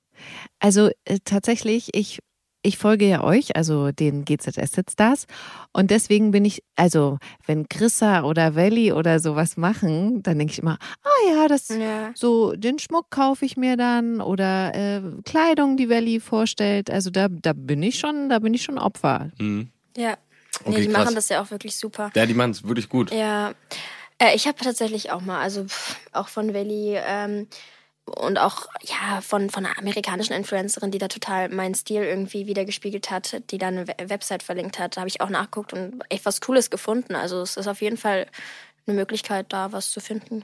Also äh, tatsächlich, ich, ich folge ja euch, also den GZSZ Stars. Und deswegen bin ich, also wenn Chrissa oder Welli oder sowas machen, dann denke ich immer, ah ja, das Ja. so den Schmuck kaufe ich mir dann oder äh, Kleidung, die Welli vorstellt. Also da, da bin ich schon, da bin ich schon Opfer. Mhm. Ja. Okay, nee, die krass. machen das ja auch wirklich super. Ja, die machen es wirklich gut. Ja, äh, ich habe tatsächlich auch mal, also pff, auch von Welli ähm, und auch ja von, von einer amerikanischen Influencerin, die da total meinen Stil irgendwie wiedergespiegelt hat, die da eine We- Website verlinkt hat, habe ich auch nachgeguckt und echt was Cooles gefunden. Also es ist auf jeden Fall eine Möglichkeit, da was zu finden.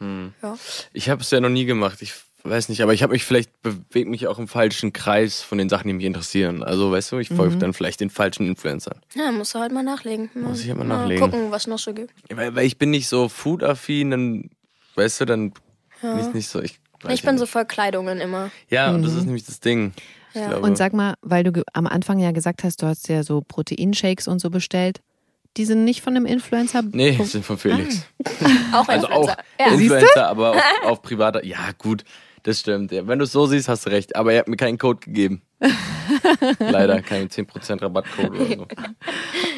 Ja. Ich habe es ja noch nie gemacht. Ich weiß nicht, aber ich habe mich vielleicht bewegt mich auch im falschen Kreis von den Sachen, die mich interessieren. Also weißt du, ich folge dann vielleicht den falschen Influencern. ja, musst du halt mal nachlegen. Muss ich halt mal Mal nachlegen. gucken, was noch so gibt. Weil, weil ich bin nicht so food-affin, dann weißt du, dann bin ich nicht so. Ich, weiß Ich bin ja so nicht. voll Kleidungen immer. Ja, und das ist nämlich das Ding. Ja. Und sag mal, weil du am Anfang ja gesagt hast, du hast ja so Proteinshakes und so bestellt. Die sind nicht von einem Influencer? nee, sind von Felix. Auch Also auch Influencer. Ja. Influencer, aber auf, auf privater. Ja, gut, das stimmt. Ja, wenn du es so siehst, hast du recht. Aber ihr habt mir keinen Code gegeben. Leider, keinen 10% Rabattcode oder so.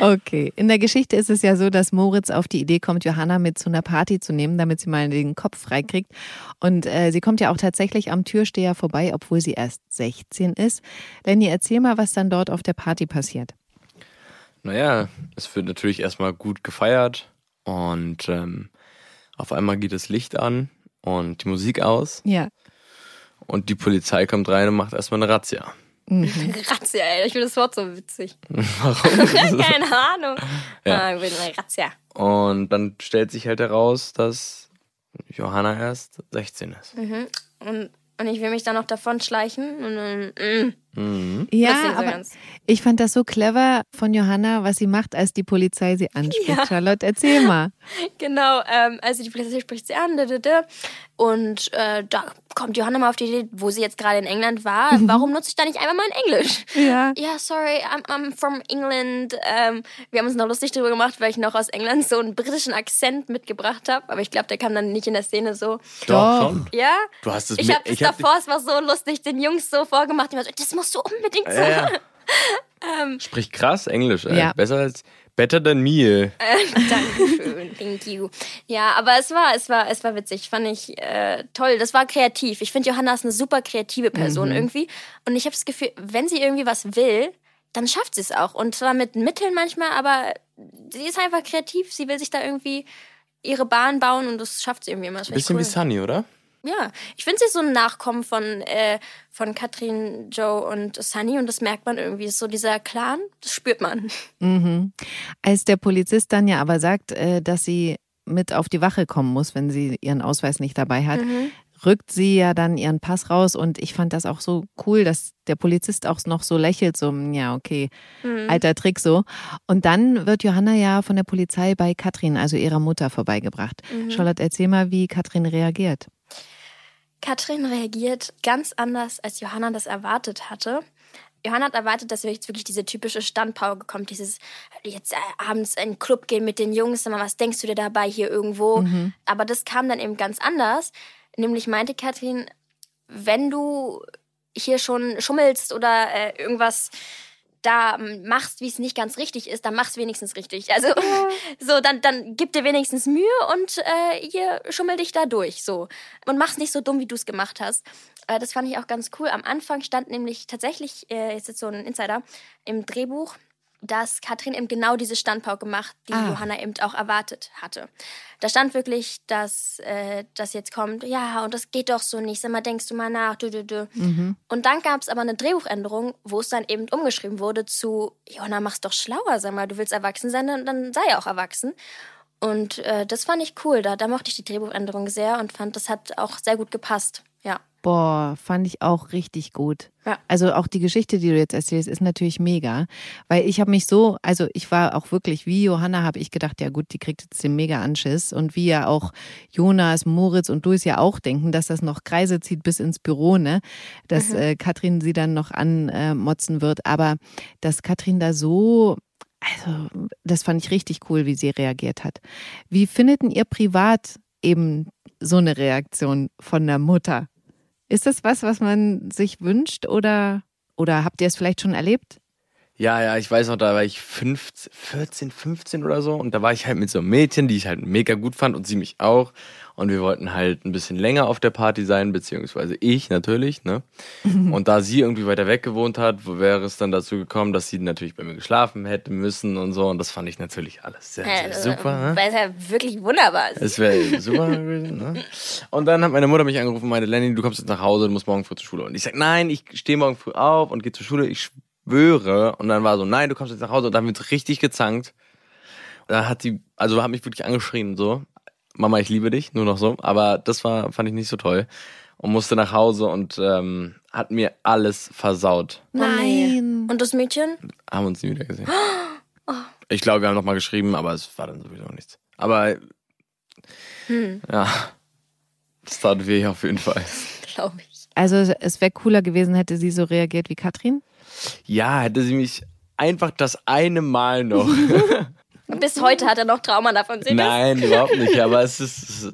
Okay. In der Geschichte ist es ja so, dass Moritz auf die Idee kommt, Johanna mit zu einer Party zu nehmen, damit sie mal den Kopf freikriegt. Und äh, sie kommt ja auch tatsächlich am Türsteher vorbei, obwohl sie erst 16 ist. Lenny, erzähl mal, was dann dort auf der Party passiert. Naja, es wird natürlich erstmal gut gefeiert und ähm, auf einmal geht das Licht an und die Musik aus. Ja. Und die Polizei kommt rein und macht erstmal eine Razzia. Mhm. Razzia, ey. Ich finde das Wort so witzig. Warum? Keine Ahnung. Ja. Ah, ich will eine Razzia. und dann stellt sich halt heraus, dass Johanna erst 16 ist. Mhm. Und, und ich will mich dann noch davon schleichen. Und dann, mm, Mhm. Ja, aber ganz. ich fand das so clever von Johanna, was sie macht, als die Polizei sie anspricht. Charlotte, erzähl mal. Genau, ähm, also die Polizei spricht sie an, da, da, da. und äh, da kommt Johanna mal auf die Idee, wo sie jetzt gerade in England war, warum nutze ich da nicht einfach mal in Englisch? Ja. Ja, sorry, I'm, I'm from England. Ähm, wir haben uns noch lustig darüber gemacht, weil ich noch aus England so einen britischen Akzent mitgebracht habe, aber ich glaube, der kam dann nicht in der Szene so. Doch. schon. Ja? Du hast es Ich habe das ich hab davor, es war so lustig, den Jungs so vorgemacht, die waren so, das musst du unbedingt Ja, sagen. ja. Sprich krass Englisch, ey. Ja. Besser als Better than me. Dankeschön, thank you. Ja, aber es war, es war, es war witzig, fand ich äh, toll. Das war kreativ. Ich finde, Johanna ist eine super kreative Person irgendwie. Und ich habe das Gefühl, wenn sie irgendwie was will, dann schafft sie es auch. Und zwar mit Mitteln manchmal, aber sie ist einfach kreativ. Sie will sich da irgendwie ihre Bahn bauen und das schafft sie irgendwie immer. Bisschen cool. wie Sunny, oder? Ja, ich finde sie so ein Nachkommen von, äh, von Katrin, Joe und Sunny und das merkt man irgendwie. So dieser Clan, das spürt man. Mhm. Als der Polizist dann ja aber sagt, äh, dass sie mit auf die Wache kommen muss, wenn sie ihren Ausweis nicht dabei hat, rückt sie ja dann ihren Pass raus und ich fand das auch so cool, dass der Polizist auch noch so lächelt, so, "Hm, ja, okay, alter Trick so. Und dann wird Johanna ja von der Polizei bei Katrin, also ihrer Mutter, vorbeigebracht. Charlotte, erzähl mal, wie Katrin reagiert. Katrin reagiert ganz anders, als Johanna das erwartet hatte. Johanna hat erwartet, dass jetzt wirklich diese typische Standpauke kommt, dieses jetzt äh, abends in den Club gehen mit den Jungs, mal, was denkst du dir dabei hier irgendwo? Aber das kam dann eben ganz anders. Nämlich meinte Katrin, wenn du hier schon schummelst oder äh, irgendwas da ähm, machst, wie es nicht ganz richtig ist, dann mach's wenigstens richtig. Also so, dann, dann gib dir wenigstens Mühe und äh, hier schummel dich da durch. So. Und mach's nicht so dumm, wie du es gemacht hast. Äh, das fand ich auch ganz cool. Am Anfang stand nämlich tatsächlich, äh, ist jetzt so ein Insider, im Drehbuch, dass Katrin eben genau diese Standpauke macht, die Ah. Johanna eben auch erwartet hatte. Da stand wirklich, dass äh, das jetzt kommt, ja, und das geht doch so nicht, sag mal, denkst du mal nach, dü, dü, dü. Und dann gab es aber eine Drehbuchänderung, wo es dann eben umgeschrieben wurde zu, Johanna, mach's doch schlauer, sag mal, du willst erwachsen sein, dann, dann sei auch erwachsen. Und äh, das fand ich cool, da, da mochte ich die Drehbuchänderung sehr und fand, das hat auch sehr gut gepasst, ja. Boah, fand ich auch richtig gut. Ja. Also auch die Geschichte, die du jetzt erzählst, ist natürlich mega, weil ich habe mich so, also ich war auch wirklich wie Johanna, habe ich gedacht, ja gut, die kriegt jetzt den mega Anschiss und wie ja auch Jonas, Moritz und du es ja auch denken, dass das noch Kreise zieht bis ins Büro, ne, dass äh, Katrin sie dann noch anmotzen wird, aber dass Katrin da so also, das fand ich richtig cool, wie sie reagiert hat. Wie findet denn ihr privat eben so eine Reaktion von der Mutter? Ist das was, was man sich wünscht oder, oder habt ihr es vielleicht schon erlebt? Ja, ja, ich weiß noch, da war ich 15, 14, 15 oder so und da war ich halt mit so einem Mädchen, die ich halt mega gut fand und sie mich auch. Und wir wollten halt ein bisschen länger auf der Party sein, beziehungsweise ich natürlich, ne? Und da sie irgendwie weiter weg gewohnt hat, wo wäre es dann dazu gekommen, dass sie natürlich bei mir geschlafen hätte müssen und so. Und das fand ich natürlich alles sehr, sehr super. Ne? Weil es ja wirklich wunderbar ist. Es wäre super gewesen, ne? Und dann hat meine Mutter mich angerufen und meinte, Lenny, du kommst jetzt nach Hause, du musst morgen früh zur Schule. Und ich sag, nein, ich stehe morgen früh auf und gehe zur Schule, ich schwöre. Und dann war so, nein, du kommst jetzt nach Hause. Und dann haben wir uns richtig gezankt. Und dann hat sie, also hat mich wirklich angeschrien, so. Mama, ich liebe dich, nur noch so. Aber das war, fand ich nicht so toll. Und musste nach Hause und ähm, hat mir alles versaut. Nein. Und das Mädchen? Haben uns nie wieder gesehen. Ich glaube, wir haben noch mal geschrieben, aber es war dann sowieso nichts. Aber ja, das tat weh auf jeden Fall. Glaube ich. Also es wäre cooler gewesen, hätte sie so reagiert wie Katrin. Ja, hätte sie mich einfach das eine Mal noch. Bis heute hat er noch Trauma davon. Seht ihr das? Nein, überhaupt nicht. Aber es ist. Ist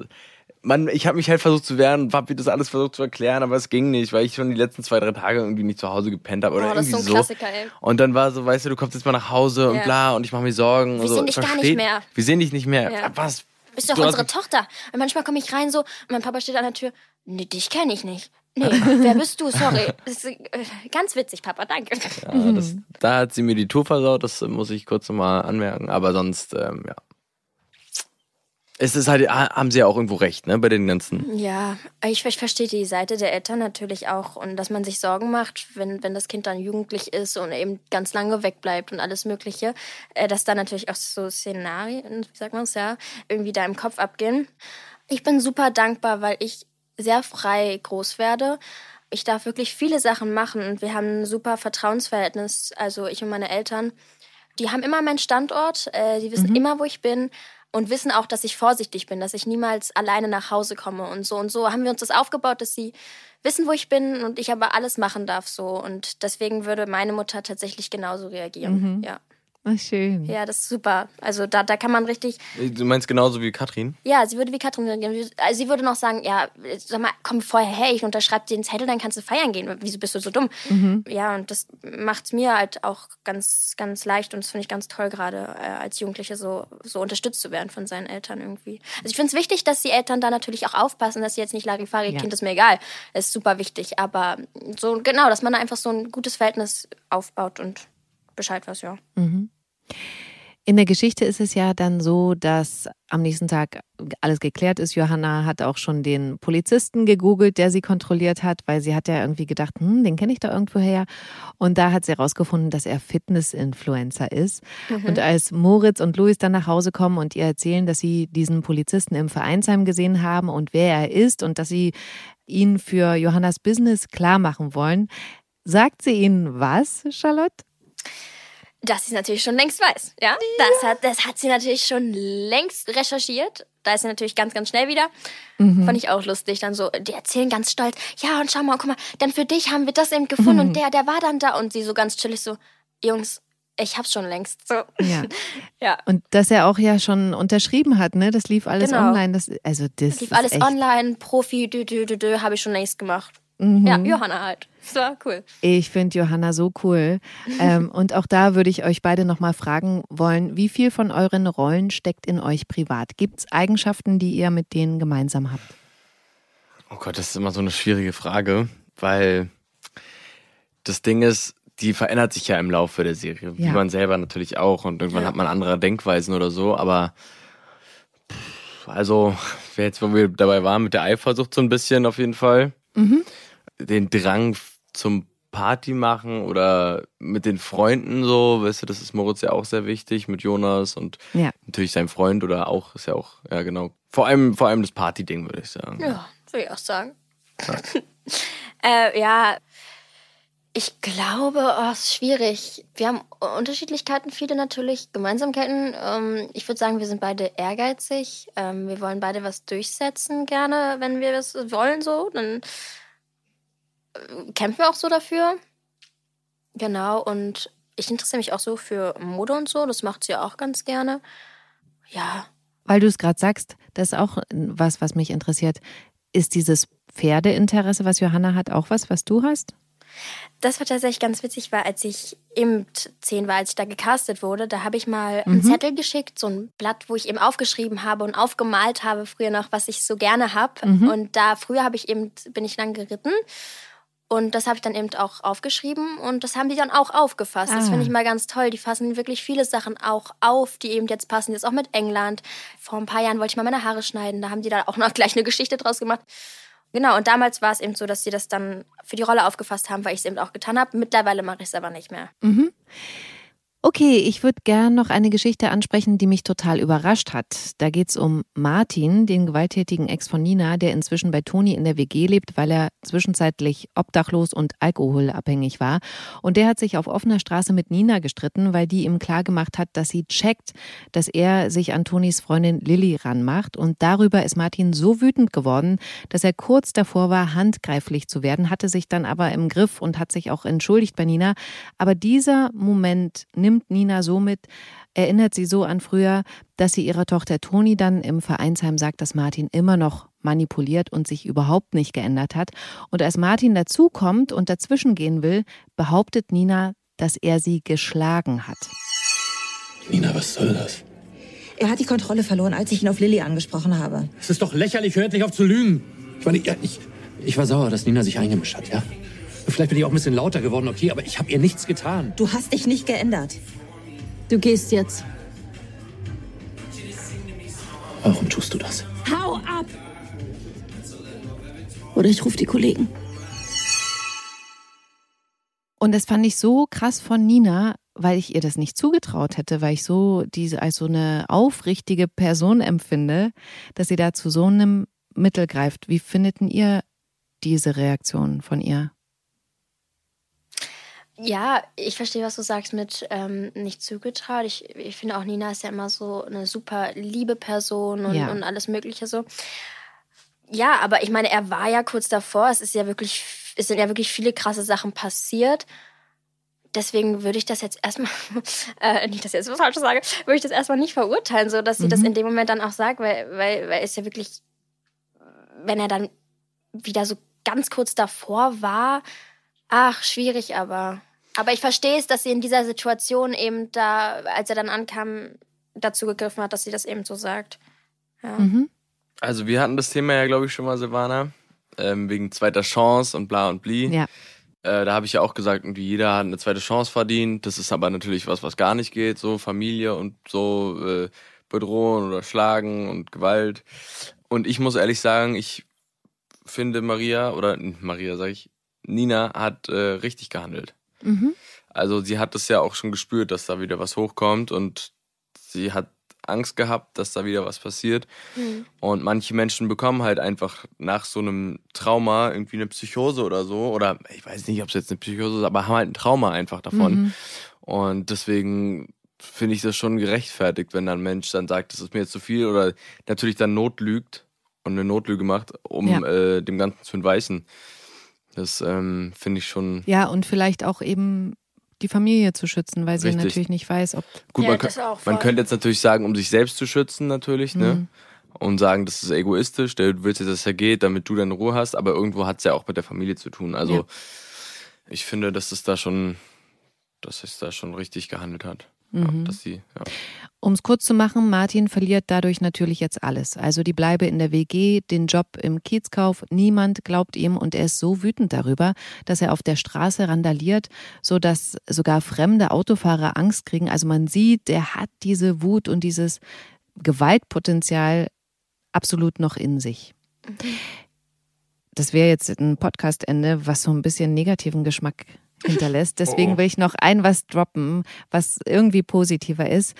man, ich habe mich halt versucht zu wehren und hab mir das alles versucht zu erklären, aber es ging nicht, weil ich schon die letzten zwei, drei Tage irgendwie nicht zu Hause gepennt habe oder Oh, das ist irgendwie so ein. Klassiker, ey. Und dann war so, weißt du, du kommst jetzt mal nach Hause und Ja. bla und ich mache mir Sorgen. Wir und so. sehen dich gar nicht mehr. Wir sehen dich nicht mehr. Ja. Was? Bist doch Du unsere Tochter. Und manchmal komme ich rein so und mein Papa steht an der Tür. Nee, dich kenne ich nicht. Nee, wer bist du? Sorry. Das ist, äh, ganz witzig, Papa, danke. Ja, das, da hat sie mir die Tour versaut, das muss ich kurz nochmal anmerken. Aber sonst, ähm, ja. es ist halt, haben sie ja auch irgendwo recht, ne, bei den ganzen. Ja, ich, ich verstehe die Seite der Eltern natürlich auch und dass man sich Sorgen macht, wenn, wenn das Kind dann jugendlich ist und eben ganz lange wegbleibt und alles Mögliche, äh, dass da natürlich auch so Szenarien, wie sagt man es ja, irgendwie da im Kopf abgehen. Ich bin super dankbar, weil ich sehr frei groß werde. Ich darf wirklich viele Sachen machen und wir haben ein super Vertrauensverhältnis, also ich und meine Eltern. Die haben immer meinen Standort, äh, die wissen mhm. immer, wo ich bin und wissen auch, dass ich vorsichtig bin, dass ich niemals alleine nach Hause komme und so und so haben wir uns das aufgebaut, dass sie wissen, wo ich bin und ich aber alles machen darf so und deswegen würde meine Mutter tatsächlich genauso reagieren. Mhm. Ja. Ach, schön. Ja, das ist super. Also da, da kann man richtig. Du meinst genauso wie Katrin? Ja, sie würde wie Katrin. Also sie würde noch sagen, ja, sag mal, komm vorher her, ich unterschreibe dir den Zettel, dann kannst du feiern gehen. Wieso bist du so dumm? Mhm. Ja, und das macht es mir halt auch ganz, ganz leicht und das finde ich ganz toll, gerade äh, als Jugendliche so, so unterstützt zu werden von seinen Eltern irgendwie. Also ich finde es wichtig, dass die Eltern da natürlich auch aufpassen, dass sie jetzt nicht Larifari, ja. Kind ist mir egal. Das ist super wichtig. Aber so, genau, dass man da einfach so ein gutes Verhältnis aufbaut und Bescheid weiß, ja. Mhm. In der Geschichte ist es ja dann so, dass am nächsten Tag alles geklärt ist. Johanna hat auch schon den Polizisten gegoogelt, der sie kontrolliert hat, weil sie hat ja irgendwie gedacht, hm, den kenne ich doch irgendwo her. Und da hat sie herausgefunden, dass er Fitness-Influencer ist. Mhm. Und als Moritz und Luis dann nach Hause kommen und ihr erzählen, dass sie diesen Polizisten im Vereinsheim gesehen haben und wer er ist und dass sie ihn für Johannas Business klar machen wollen, sagt sie ihnen was, Charlotte? Dass sie es natürlich schon längst weiß. Ja? ja, Das, hat, das hat sie natürlich schon längst recherchiert. Da ist sie natürlich ganz, ganz schnell wieder. Mhm. Fand ich auch lustig. Dann so, die erzählen ganz stolz, ja, und schau mal, guck mal, dann für dich haben wir das eben gefunden mhm. und der, der war dann da. Und sie so ganz chillig so, Jungs, ich hab's schon längst. So. Ja. ja. Und dass er auch ja schon unterschrieben hat, ne? Das lief alles genau. online. Das, also das lief alles online, Profi, dü, dü, dü, dü, habe ich schon längst gemacht. Mhm. Ja, Johanna halt. So cool. Ich finde Johanna so cool. ähm, und auch da würde ich euch beide nochmal fragen wollen, wie viel von euren Rollen steckt in euch privat? Gibt es Eigenschaften, die ihr mit denen gemeinsam habt? Oh Gott, das ist immer so eine schwierige Frage, weil das Ding ist, die verändert sich ja im Laufe der Serie, wie man selber natürlich auch. Und irgendwann ja. hat man andere Denkweisen oder so, aber also, jetzt, wo wir dabei waren, mit der Eifersucht so ein bisschen auf jeden Fall. Mhm den Drang zum Party machen oder mit den Freunden so, weißt du, das ist Moritz ja auch sehr wichtig, mit Jonas und ja. natürlich sein Freund oder auch, ist ja auch, ja genau. Vor allem, vor allem das Party-Ding, würde ich sagen. Ja, würde ich auch sagen. Ja, äh, ja ich glaube, oh, es ist schwierig. Wir haben Unterschiedlichkeiten, viele natürlich, Gemeinsamkeiten. Ähm, ich würde sagen, wir sind beide ehrgeizig. Ähm, wir wollen beide was durchsetzen gerne, wenn wir das wollen so. Dann kämpfen wir auch so dafür. Genau, und ich interessiere mich auch so für Mode und so. Das macht sie auch ganz gerne. Ja. Weil du es gerade sagst, das ist auch was, was mich interessiert. Ist dieses Pferdeinteresse, was Johanna hat, auch was, was du hast? Das war tatsächlich ganz witzig, weil als ich eben zehn war, als ich da gecastet wurde, da habe ich mal mhm. einen Zettel geschickt, so ein Blatt, wo ich eben aufgeschrieben habe und aufgemalt habe früher noch, was ich so gerne habe. Mhm. Und da früher habe ich eben bin ich lang geritten und das habe ich dann eben auch aufgeschrieben und das haben die dann auch aufgefasst. Ah. Das finde ich mal ganz toll. Die fassen wirklich viele Sachen auch auf, die eben jetzt passen. Jetzt auch mit England. Vor ein paar Jahren wollte ich mal meine Haare schneiden. Da haben die da auch noch gleich eine Geschichte draus gemacht. Genau, und damals war es eben so, dass sie das dann für die Rolle aufgefasst haben, weil ich es eben auch getan habe. Mittlerweile mache ich es aber nicht mehr. Mhm. Okay, ich würde gern noch eine Geschichte ansprechen, die mich total überrascht hat. Da geht's um Martin, den gewalttätigen Ex von Nina, der inzwischen bei Toni in der WG lebt, weil er zwischenzeitlich obdachlos und alkoholabhängig war. Und der hat sich auf offener Straße mit Nina gestritten, weil die ihm klargemacht hat, dass sie checkt, dass er sich an Tonis Freundin Lilly ranmacht. Und darüber ist Martin so wütend geworden, dass er kurz davor war, handgreiflich zu werden, hatte sich dann aber im Griff und hat sich auch entschuldigt bei Nina. Aber dieser Moment nimmt nimmt Nina somit, erinnert sie so an früher, dass sie ihrer Tochter Toni dann im Vereinsheim sagt, dass Martin immer noch manipuliert und sich überhaupt nicht geändert hat. Und als Martin dazukommt und dazwischen gehen will, behauptet Nina, dass er sie geschlagen hat. Nina, was soll das? Er hat die Kontrolle verloren, als ich ihn auf Lilly angesprochen habe. Es ist doch lächerlich, hört nicht auf zu lügen. Ich meine, ja, ich, ich war sauer, dass Nina sich eingemischt hat, ja? Vielleicht bin ich auch ein bisschen lauter geworden, okay, aber ich habe ihr nichts getan. Du hast dich nicht geändert. Du gehst jetzt. Warum tust du das? Hau ab! Oder ich rufe die Kollegen. Und das fand ich so krass von Nina, weil ich ihr das nicht zugetraut hätte, weil ich so diese als so eine aufrichtige Person empfinde, dass sie da zu so einem Mittel greift. Wie findet ihr diese Reaktion von ihr? Ja, ich verstehe, was du sagst mit ähm, nicht zugetraut. Ich, ich finde auch Nina ist ja immer so eine super liebe Person und, Ja. und alles Mögliche so. Ja, aber ich meine, er war ja kurz davor. Es ist ja wirklich, es sind ja wirklich viele krasse Sachen passiert. Deswegen würde ich das jetzt erstmal, äh, nicht, dass ich jetzt was Falsches sage, würde ich das erstmal nicht verurteilen, so dass sie das Mhm. in dem Moment dann auch sagt, weil, weil, weil es ja wirklich, wenn er dann wieder so ganz kurz davor war, ach, schwierig, aber. Aber ich verstehe es, dass sie in dieser Situation eben da, als er dann ankam, dazu gegriffen hat, dass sie das eben so sagt. Ja. Mhm. Also wir hatten das Thema ja, glaube ich, schon mal, Silvana, ähm, wegen zweiter Chance und bla und bli. Ja. Äh, da habe ich ja auch gesagt, irgendwie jeder hat eine zweite Chance verdient. Das ist aber natürlich was, was gar nicht geht. So Familie und so äh, bedrohen oder schlagen und Gewalt. Und ich muss ehrlich sagen, ich finde Maria oder Maria sage ich, Nina hat äh, richtig gehandelt. Mhm. Also sie hat es ja auch schon gespürt, dass da wieder was hochkommt und sie hat Angst gehabt, dass da wieder was passiert. Hm. Und manche Menschen bekommen halt einfach nach so einem Trauma irgendwie eine Psychose oder so. Oder ich weiß nicht, ob es jetzt eine Psychose ist, aber haben halt ein Trauma einfach davon. Mhm. Und deswegen finde ich das schon gerechtfertigt, wenn dann ein Mensch dann sagt, das ist mir jetzt zu viel oder natürlich dann notlügt und eine Notlüge macht, um Ja. äh, dem Ganzen zu entweichen. Das ähm, finde ich schon Ja, und vielleicht auch eben die Familie zu schützen, weil sie Richtig. natürlich nicht weiß, ob. Gut, Ja, man, auch man könnte jetzt natürlich sagen, um sich selbst zu schützen, natürlich, Mhm. ne? Und sagen, das ist egoistisch, du willst jetzt, dass er geht, damit du deine Ruhe hast, aber irgendwo hat es ja auch mit der Familie zu tun. Also Ja. ich finde, dass es da schon, dass es da schon richtig gehandelt hat. Mhm. dass sie, ja. Um es kurz zu machen, Martin verliert dadurch natürlich jetzt alles. Also die Bleibe in der WG, den Job im Kiezkauf, niemand glaubt ihm und er ist so wütend darüber, dass er auf der Straße randaliert, so dass sogar fremde Autofahrer Angst kriegen. Also man sieht, der hat diese Wut und dieses Gewaltpotenzial absolut noch in sich. Das wäre jetzt ein Podcastende, was so ein bisschen negativen Geschmack hinterlässt. Deswegen Oh. will ich noch ein was droppen, was irgendwie positiver ist.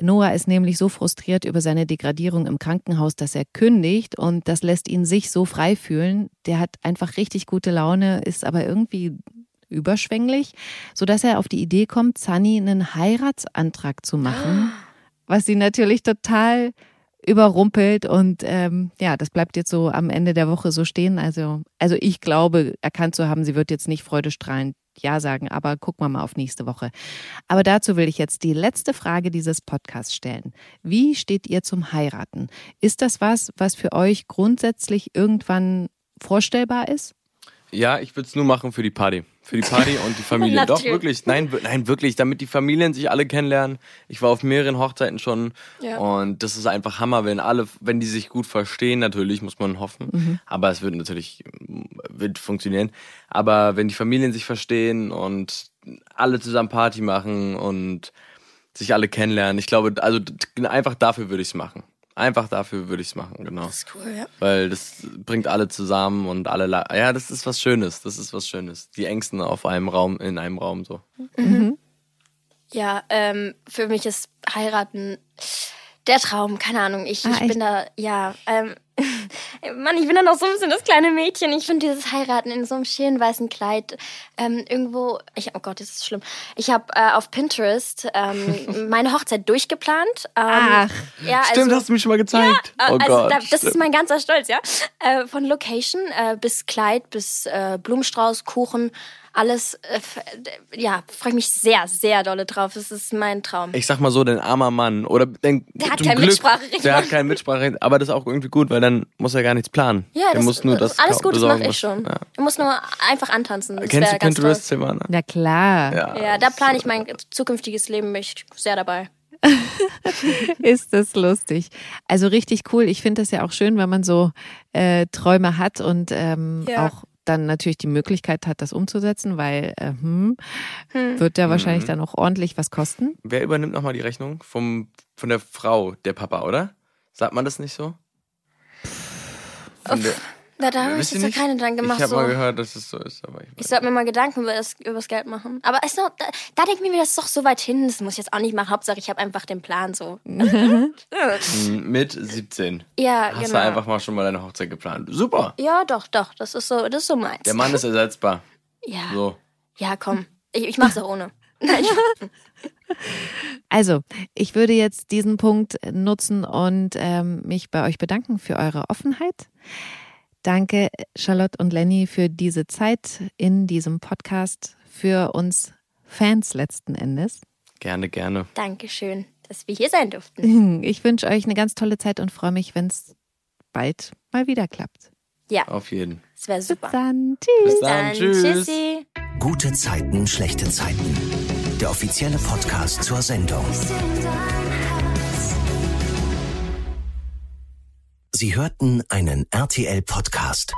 Noah ist nämlich so frustriert über seine Degradierung im Krankenhaus, dass er kündigt und das lässt ihn sich so frei fühlen. Der hat einfach richtig gute Laune, ist aber irgendwie überschwänglich, sodass er auf die Idee kommt, Sunny einen Heiratsantrag zu machen, was sie natürlich total überrumpelt und ähm, ja, das bleibt jetzt so am Ende der Woche so stehen. Also, also ich glaube, erkannt zu haben, sie wird jetzt nicht freudestrahlend Ja sagen, aber gucken wir mal auf nächste Woche. Aber dazu will ich jetzt die letzte Frage dieses Podcasts stellen. Wie steht ihr zum Heiraten? Ist das was, was für euch grundsätzlich irgendwann vorstellbar ist? Ja, ich würde es nur machen für die Party. Für die Party und die Familie. Doch, wirklich. Nein, nein, wirklich, damit die Familien sich alle kennenlernen. Ich war auf mehreren Hochzeiten schon Ja. und das ist einfach Hammer, wenn alle, wenn die sich gut verstehen, natürlich, muss man hoffen. Aber es wird natürlich, wird funktionieren. Aber wenn die Familien sich verstehen und alle zusammen Party machen und sich alle kennenlernen, ich glaube, also einfach dafür würde ich es machen. Einfach dafür würde ich es machen, genau. Das ist cool, ja. Weil das bringt alle zusammen und alle. la- Ja, das ist was Schönes. Das ist was Schönes. Die Ängsten auf einem Raum, in einem Raum so. Ja, ähm, für mich ist heiraten der Traum, keine Ahnung. Ich, Ah, ich bin da, ja, ähm, Mann, ich bin da noch so ein bisschen das kleine Mädchen. Ich finde dieses Heiraten in so einem schönen weißen Kleid ähm, irgendwo, ich, oh Gott, das ist schlimm. Ich habe äh, auf Pinterest ähm, meine Hochzeit durchgeplant. Ähm, Ach. ja, also, du mir schon mal gezeigt. äh, oh also Gott. da, das ist stimmt. mein ganzer Stolz, ja. Äh, von Location äh, bis Kleid, bis äh, Blumenstrauß, Kuchen, alles. Äh, d- ja, freue ich mich sehr, sehr dolle drauf. Das ist mein Traum. ich sag mal so, dein armer Mann. Oder dein, Der hat zum kein Glück, Mitspracherecht. Der hat kein Mitspracherecht. Aber das ist auch irgendwie gut, weil dann muss er gar nichts planen. ja, der das, muss nur das alles kau- gut, das besorgen, mache ich schon. Ja. Ich muss nur einfach antanzen. Das Kennst du Pinterest, Silvana? Na klar. Ja. Ja, da plane ich mein zukünftiges Leben. Bin ich sehr dabei. Ist das lustig. Also richtig cool. Ich finde das ja auch schön, wenn man so äh, Träume hat und ähm, Ja. auch dann natürlich die Möglichkeit hat, das umzusetzen, weil äh, hm, wird ja wahrscheinlich dann auch ordentlich was kosten. Wer übernimmt nochmal die Rechnung? Vom, von der Frau, der Papa, oder? Sagt man das nicht so? Uff, da da habe ich jetzt noch nicht? keine Gedanken gemacht. Ich habe so. mal gehört, dass es so ist, aber ich Ich sollte mir mal Gedanken über das, über das Geld machen. Aber es noch, da, da denke ich mir, das ist doch so weit hin. Das muss ich jetzt auch nicht machen. Hauptsache, ich habe einfach den Plan so. nicht. Mit 17 Ja, hast genau. du einfach mal schon mal deine Hochzeit geplant. Super. ja, doch, doch. Das ist so, das ist so meins. Der Mann ist ersetzbar. ja. So. ja, komm. Ich, ich mach's auch ohne. Nein, Also, ich würde jetzt diesen Punkt nutzen und ähm, mich bei euch bedanken für eure Offenheit. Danke, Charlotte und Lenny, für diese Zeit in diesem Podcast, für uns Fans letzten Endes. Gerne, gerne. Dankeschön, dass wir hier sein durften. Ich wünsche euch eine ganz tolle Zeit und freue mich, wenn es bald mal wieder klappt. Ja, Auf jeden. das wäre super. Dann tschüss. Bis dann. Tschüss. Tschüssi. Gute Zeiten, schlechte Zeiten. Der offizielle Podcast zur Sendung. Sie hörten einen RTL-Podcast.